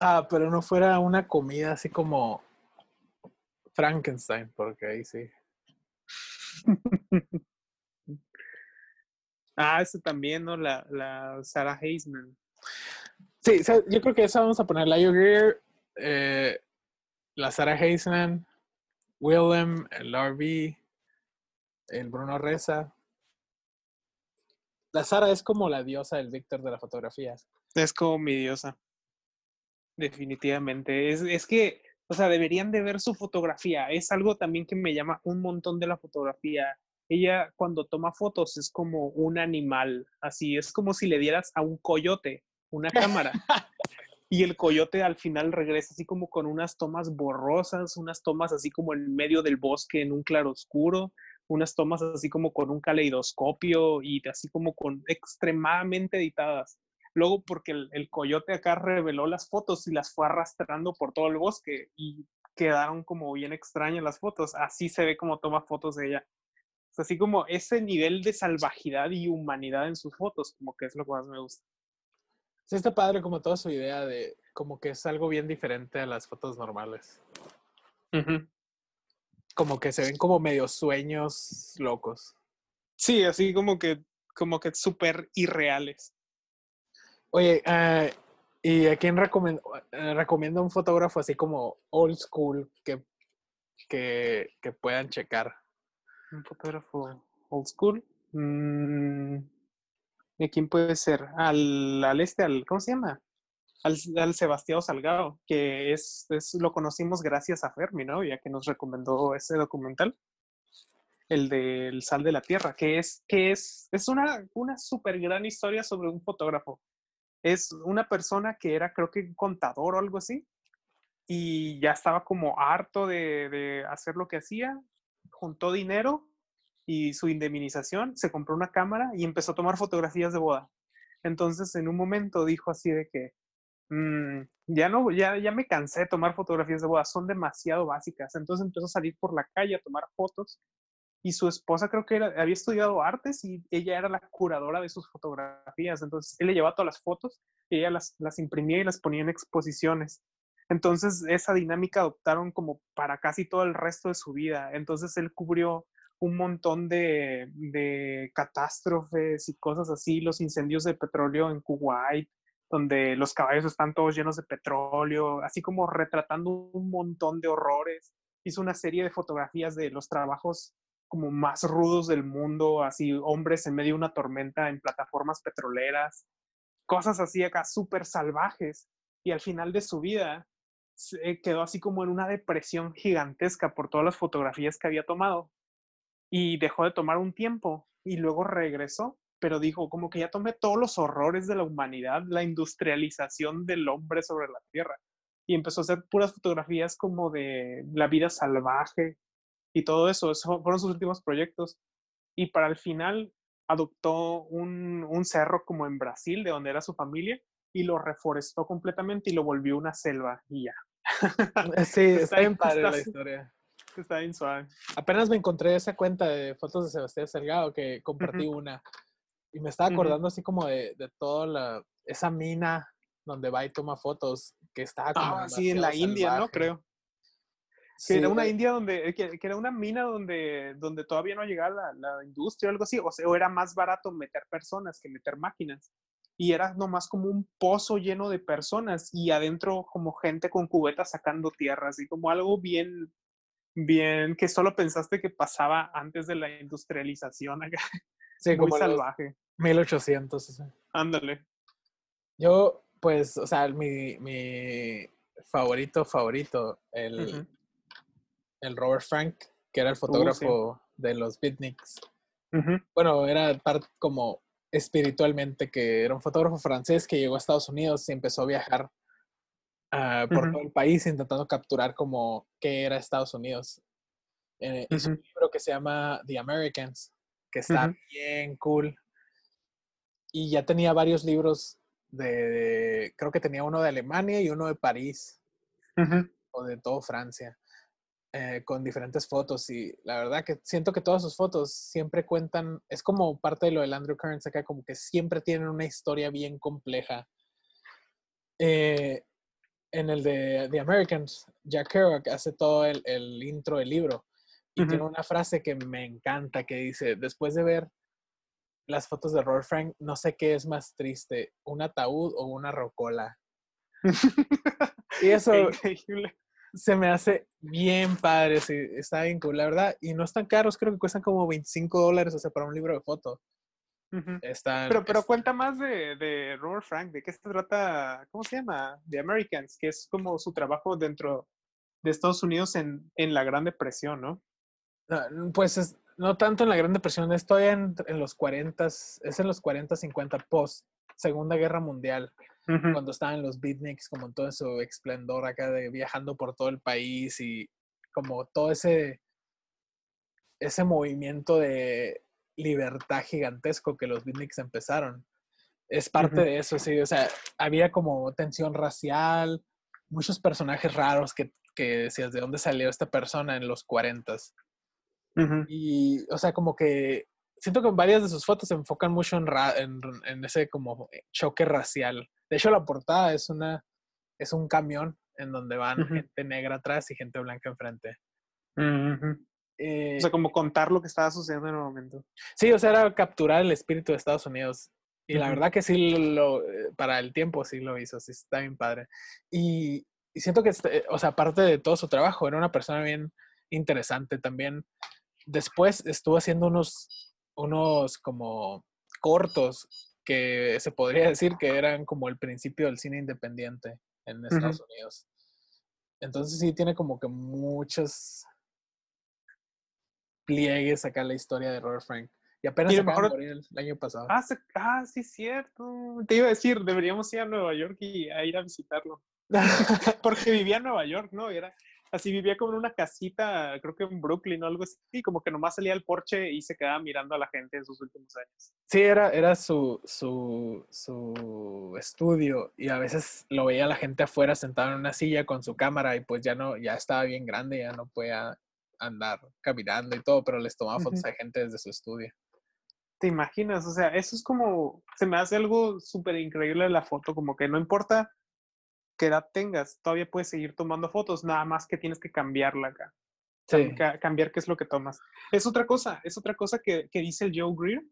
Ah, pero no fuera una comida así como Frankenstein, porque ahí sí. (laughs) Ah, ese también, ¿no? La, la Sarah Heisman. Sí, yo creo que esa vamos a poner la Greer, eh, la Sarah Willem, el RB, el Bruno Reza. La Sara es como la diosa del Víctor de la fotografía. Es como mi diosa. Definitivamente. Es, es que, o sea, deberían de ver su fotografía. Es algo también que me llama un montón de la fotografía. Ella cuando toma fotos es como un animal, así es como si le dieras a un coyote una cámara (laughs) y el coyote al final regresa así como con unas tomas borrosas, unas tomas así como en medio del bosque en un claroscuro, unas tomas así como con un caleidoscopio y así como con extremadamente editadas. Luego porque el, el coyote acá reveló las fotos y las fue arrastrando por todo el bosque y quedaron como bien extrañas las fotos. Así se ve como toma fotos de ella. Sea, así como ese nivel de salvajidad y humanidad en sus fotos, como que es lo que más me gusta. Sí, está padre como toda su idea de como que es algo bien diferente a las fotos normales. Como que se ven como medio sueños locos. Sí, así como que, como que súper irreales. Oye, eh, ¿y a quién recomend- eh, recomienda un fotógrafo así como old school que, que, que puedan checar? Un fotógrafo old school. Mm, ¿De quién puede ser? Al, al este, al, ¿cómo se llama? Al, al Sebastián Salgado, que es, es, lo conocimos gracias a Fermi, ¿no? Ya que nos recomendó ese documental, el del Sal de la Tierra, que es, que es, es una, una súper gran historia sobre un fotógrafo. Es una persona que era, creo que, contador o algo así, y ya estaba como harto de, de hacer lo que hacía, juntó dinero y su indemnización, se compró una cámara y empezó a tomar fotografías de boda. Entonces, en un momento dijo así de que, "Mm, ya no, ya, ya me cansé de tomar fotografías de boda, son demasiado básicas. Entonces empezó a salir por la calle a tomar fotos y su esposa creo que había estudiado artes y ella era la curadora de sus fotografías. Entonces él le llevaba todas las fotos y ella las, las imprimía y las ponía en exposiciones. Entonces esa dinámica adoptaron como para casi todo el resto de su vida. Entonces él cubrió un montón de, de catástrofes y cosas así, los incendios de petróleo en Kuwait, donde los caballos están todos llenos de petróleo, así como retratando un montón de horrores. Hizo una serie de fotografías de los trabajos como más rudos del mundo, así hombres en medio de una tormenta en plataformas petroleras, cosas así acá súper salvajes. Y al final de su vida se quedó así como en una depresión gigantesca por todas las fotografías que había tomado. Y dejó de tomar un tiempo y luego regresó, pero dijo como que ya tomé todos los horrores de la humanidad, la industrialización del hombre sobre la tierra. Y empezó a hacer puras fotografías como de la vida salvaje y todo eso. Esos fueron sus últimos proyectos. Y para el final adoptó un, un cerro como en Brasil, de donde era su familia, y lo reforestó completamente y lo volvió una selva y ya. Sí, (laughs) está, bien padre la historia. Está bien suave. Apenas me encontré esa cuenta de fotos de Sebastián Salgado que compartí una y me estaba acordando así como de, de toda la, esa mina donde va y toma fotos que estaba como Ah, sí, en la demasiado India, ¿no? salvaje. Creo. Sí, Que era una eh, India donde, que, que era una mina donde, donde todavía no llegaba la, la industria o algo así, o sea, o era más barato meter personas que meter máquinas. Y era nomás como un pozo lleno de personas y adentro como gente con cubetas sacando tierra, así como algo bien, bien, que solo pensaste que pasaba antes de la industrialización acá. sí, Muy como salvaje. 1800. o sea. Ándale. Yo, pues, o sea, mi, mi favorito, favorito, el, el Robert Frank, que era el Uh, sí. fotógrafo de los Beatniks. Bueno, era parte como espiritualmente, que era un fotógrafo francés que llegó a Estados Unidos y empezó a viajar ah, por Ujú. todo el país intentando capturar como qué era Estados Unidos. Eh, hizo un Ujú. libro que se llama The Americans, que está Ujú. bien cool. Y ya tenía varios libros de, de- creo que tenía uno de Alemania y uno de París o de todo Francia, eh, con diferentes fotos. Y la verdad que siento que todas sus fotos siempre cuentan, es como parte de lo del Andrew Kearns acá, como que siempre tienen una historia bien compleja. Eh, en el de The Americans, Jack Kerouac hace todo el, el intro del libro y tiene una frase que me encanta que dice, después de ver las fotos de Robert Frank, no sé qué es más triste, un ataúd o una rocola. (laughs) Y eso increíble. se me hace bien padre, sí, está bien cool, la verdad. Y no están caros, creo que cuestan como 25 dólares, o sea, para un libro de foto. Están, Pero, pero es- cuenta más de, de Robert Frank, ¿de qué se trata? ¿Cómo se llama? The Americans, que es como su trabajo dentro de Estados Unidos en, en la Gran Depresión, ¿no? no, pues es- no tanto en la Gran Depresión, estoy en, en los 40, es en los 40, 50, post Segunda Guerra Mundial, cuando estaban los beatniks como en todo su esplendor acá de viajando por todo el país y como todo ese ese movimiento de libertad gigantesco que los beatniks empezaron. Es parte de eso, sí, o sea, había como tensión racial, muchos personajes raros que, que decías de dónde salió esta persona en los 40 Ujú. y, o sea, como que siento que varias de sus fotos se enfocan mucho en, ra- en, en ese como choque racial. De hecho, la portada es una es un camión en donde van gente negra atrás y gente blanca enfrente. Ujú. Eh, O sea, como contar lo que estaba sucediendo en el momento. sí, o sea, era capturar el espíritu de Estados Unidos. Y la Ujú. verdad que sí, lo, eh, para el tiempo sí lo hizo, sí está bien padre. Y, y siento que, este, o sea, aparte de todo su trabajo, era una persona bien interesante también. Después estuvo haciendo unos, unos como cortos que se podría decir que eran como el principio del cine independiente en Estados Unidos. Entonces sí tiene como que muchos pliegues acá la historia de Robert Frank. Y apenas Y se mejor- morir el, el año pasado. Ah, se- ah, sí, cierto. Te iba a decir, deberíamos ir a Nueva York y a ir a visitarlo. (laughs) Porque vivía en Nueva York, ¿no? Era, Así vivía como en una casita, creo que en Brooklyn o algo así, como que nomás salía al porche y se quedaba mirando a la gente en sus últimos años. Sí, era, era su, su, su estudio y a veces lo veía la gente afuera sentado en una silla con su cámara y pues ya no, ya estaba bien grande, ya no podía andar caminando y todo, pero les tomaba fotos a gente desde su estudio. ¿Te imaginas? O sea, eso es como, se me hace algo súper increíble la foto, como que no importa qué edad tengas, todavía puedes seguir tomando fotos, nada más que tienes que cambiarla acá. Sí. cambiar qué es lo que tomas. Es otra cosa, es otra cosa que, que dice el Joe Greer,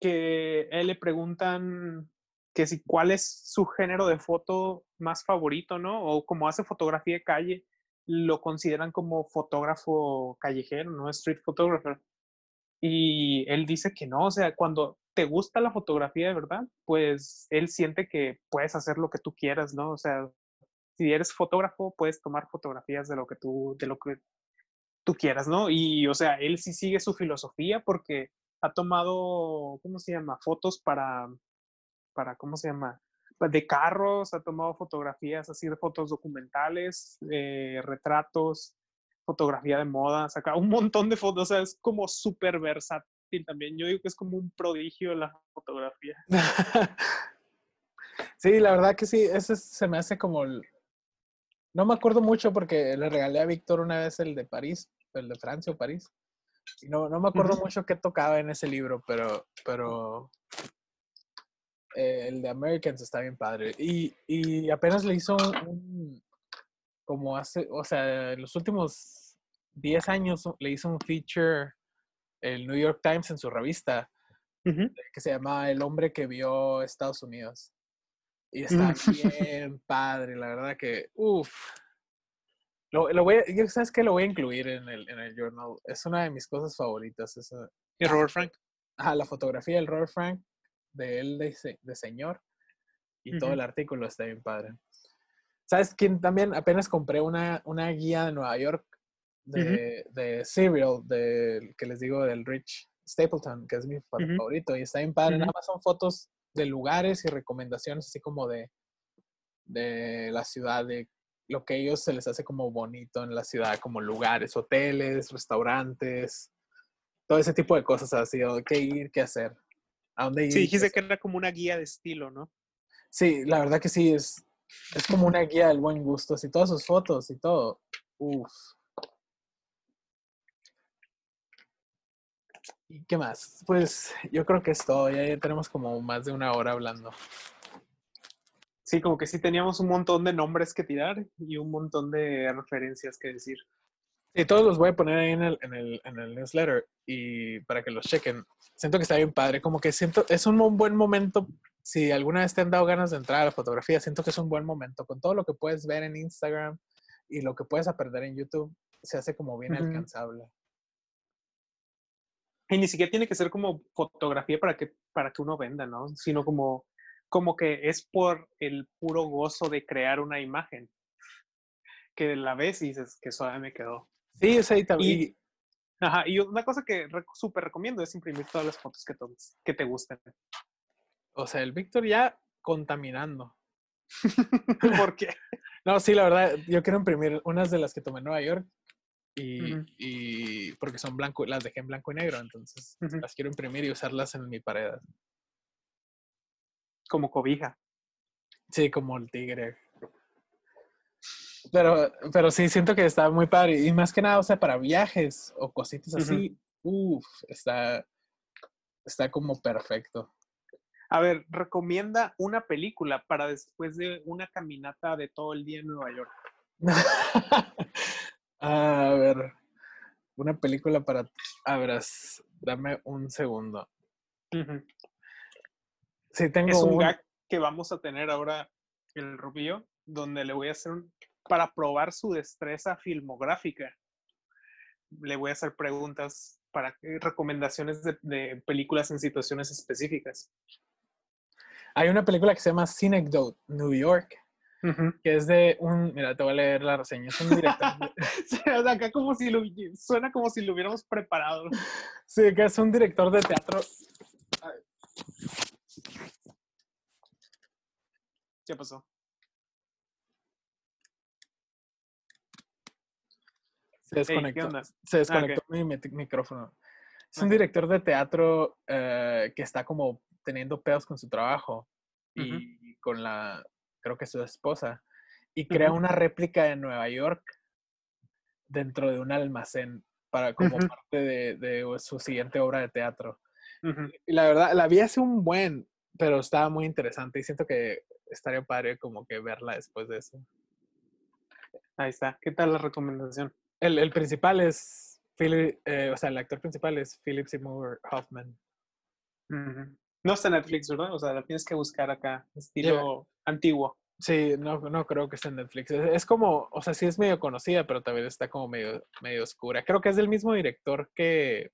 que él le preguntan que si cuál es su género de foto más favorito, ¿no? O como hace fotografía de calle, lo consideran como fotógrafo callejero, ¿no? Street photographer. Y él dice que no, o sea, cuando te gusta la fotografía de verdad, pues él siente que puedes hacer lo que tú quieras, ¿no? O sea, si eres fotógrafo, puedes tomar fotografías de lo que tú, de lo que tú quieras, ¿no? Y, o sea, él sí sigue su filosofía porque ha tomado, ¿cómo se llama? Fotos para, para, ¿cómo se llama? De carros, ha tomado fotografías así de fotos documentales, eh, retratos, fotografía de moda, saca un montón de fotos, o sea, es como súper versátil también. Yo digo que es como un prodigio la fotografía. (laughs) sí, la verdad que sí, ese se me hace como... No me acuerdo mucho porque le regalé a Víctor una vez el de París, el de Francia o París. Y no, no me acuerdo mucho qué tocaba en ese libro, pero, pero eh, el de Americans está bien padre. Y, y apenas le hizo un, como hace, o sea, en los últimos 10 años le hizo un feature el New York Times en su revista que se llama El hombre que vio Estados Unidos. Y está mm. bien padre, la verdad que, uff. Lo, lo, voy a, yo sabes que lo voy a incluir en el, en el journal. Es una de mis cosas favoritas. Esa, ¿Y Robert Frank? Ajá, la fotografía del Robert Frank, de él de, de señor. Y todo el artículo está bien padre. ¿Sabes quién también? Apenas compré una, una guía de Nueva York de, de Serial, de, que les digo, del Rich Stapleton, que es mi favorito, y está bien padre. Nada más son fotos de lugares y recomendaciones, así como de, de la ciudad, de lo que a ellos se les hace como bonito en la ciudad, como lugares, hoteles, restaurantes, todo ese tipo de cosas así, o qué ir, qué hacer, a dónde ir. Sí, dijiste que era como una guía de estilo, ¿no? Sí, la verdad que sí, es, es como una guía del buen gusto, así todas sus fotos y todo. Uf. ¿Y qué más? Pues yo creo que es todo. Ya tenemos como más de una hora hablando. Sí, como que sí teníamos un montón de nombres que tirar y un montón de referencias que decir. Sí, todos los voy a poner ahí en el, en el, en el newsletter y para que los chequen. Siento que está bien padre. Como que siento, es un buen momento. Si alguna vez te han dado ganas de entrar a la fotografía, siento que es un buen momento. Con todo lo que puedes ver en Instagram y lo que puedes aprender en YouTube, se hace como bien alcanzable. Y ni siquiera tiene que ser como fotografía para que, para que uno venda, ¿no? Sino como, como que es por el puro gozo de crear una imagen. Que la ves y dices, que suave me quedó. Sí, es ahí también. Y, ajá, y una cosa que súper recomiendo es imprimir todas las fotos que, tomes, que te gusten. O sea, el Víctor ya contaminando. (laughs) ¿Por qué? No, sí, la verdad, yo quiero imprimir unas de las que tomé en Nueva York y, y, porque son blanco, las dejé en blanco y negro, entonces las quiero imprimir y usarlas en mi pared. Como cobija. Sí, como el tigre. Pero, pero sí, siento que está muy padre. Y más que nada, o sea, para viajes o cositas así, uff, está, está como perfecto. A ver, recomienda una película para después de una caminata de todo el día en Nueva York. (laughs) A ver, una película para... A ver, dame un segundo. Sí, tengo es un, gag que vamos a tener ahora el Rubio, donde le voy a hacer un... Para probar su destreza filmográfica, le voy a hacer preguntas para recomendaciones de, películas en situaciones específicas. Hay una película que se llama Synecdoche, New York, que es de un, mira, te voy a leer la reseña, es un director. De... (laughs) acá como si lo, suena como si lo hubiéramos preparado. Sí, que es un director de teatro. ¿Qué pasó? Se desconectó, se desconectó mi, micrófono. Es un director de teatro eh, que está como teniendo pedos con su trabajo y con la, creo que su esposa, y crea una réplica de Nueva York dentro de un almacén para como parte de, su siguiente obra de teatro. Y la verdad, la vi hace un buen, pero estaba muy interesante y siento que estaría padre como que verla después de eso. Ahí está. ¿Qué tal la recomendación? El, el principal es Philip, eh, o sea, el actor principal es Philip Seymour Hoffman. No está en Netflix, ¿verdad? O sea, la tienes que buscar acá, estilo antiguo. Sí, no, no creo que esté en Netflix. Es, como, o sea, sí es medio conocida, pero también está como medio, medio oscura. Creo que es del mismo director que,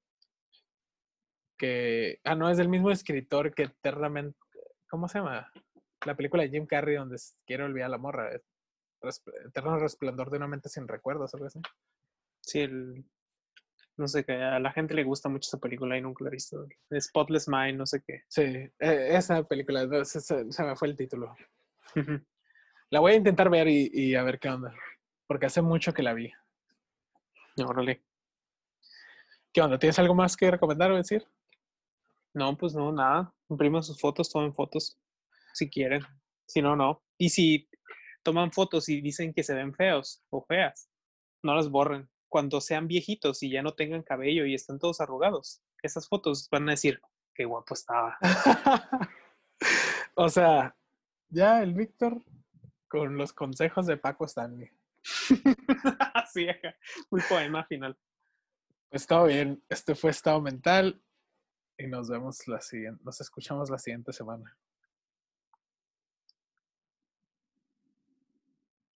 que, ah, no, es del mismo escritor que eternamente, ¿cómo se llama? La película de Jim Carrey donde quiere olvidar la morra. Eterno resplandor de una mente sin recuerdos, algo así. Sí, el, no sé qué, a la gente le gusta mucho esa película y nunca la he visto. Spotless Mind, no sé qué. Sí, e, esa película, se, me fue el título. la voy a intentar ver y, a ver qué onda, porque hace mucho que la vi. Órale. ¿Qué onda? ¿Tienes algo más que recomendar o decir? No, pues no, nada. Impriman sus fotos, tomen fotos, si quieren. Si no, no. Y si toman fotos y dicen que se ven feos o feas, no las borren. Cuando sean viejitos y ya no tengan cabello y están todos arrugados, esas fotos van a decir, qué guapo estaba. (laughs) o sea, ya el Víctor con los consejos de Paco Stanley. (laughs) sí, muy poema final. Pues todo bien. Este fue Estado Mental y nos vemos la siguiente, nos escuchamos la siguiente semana.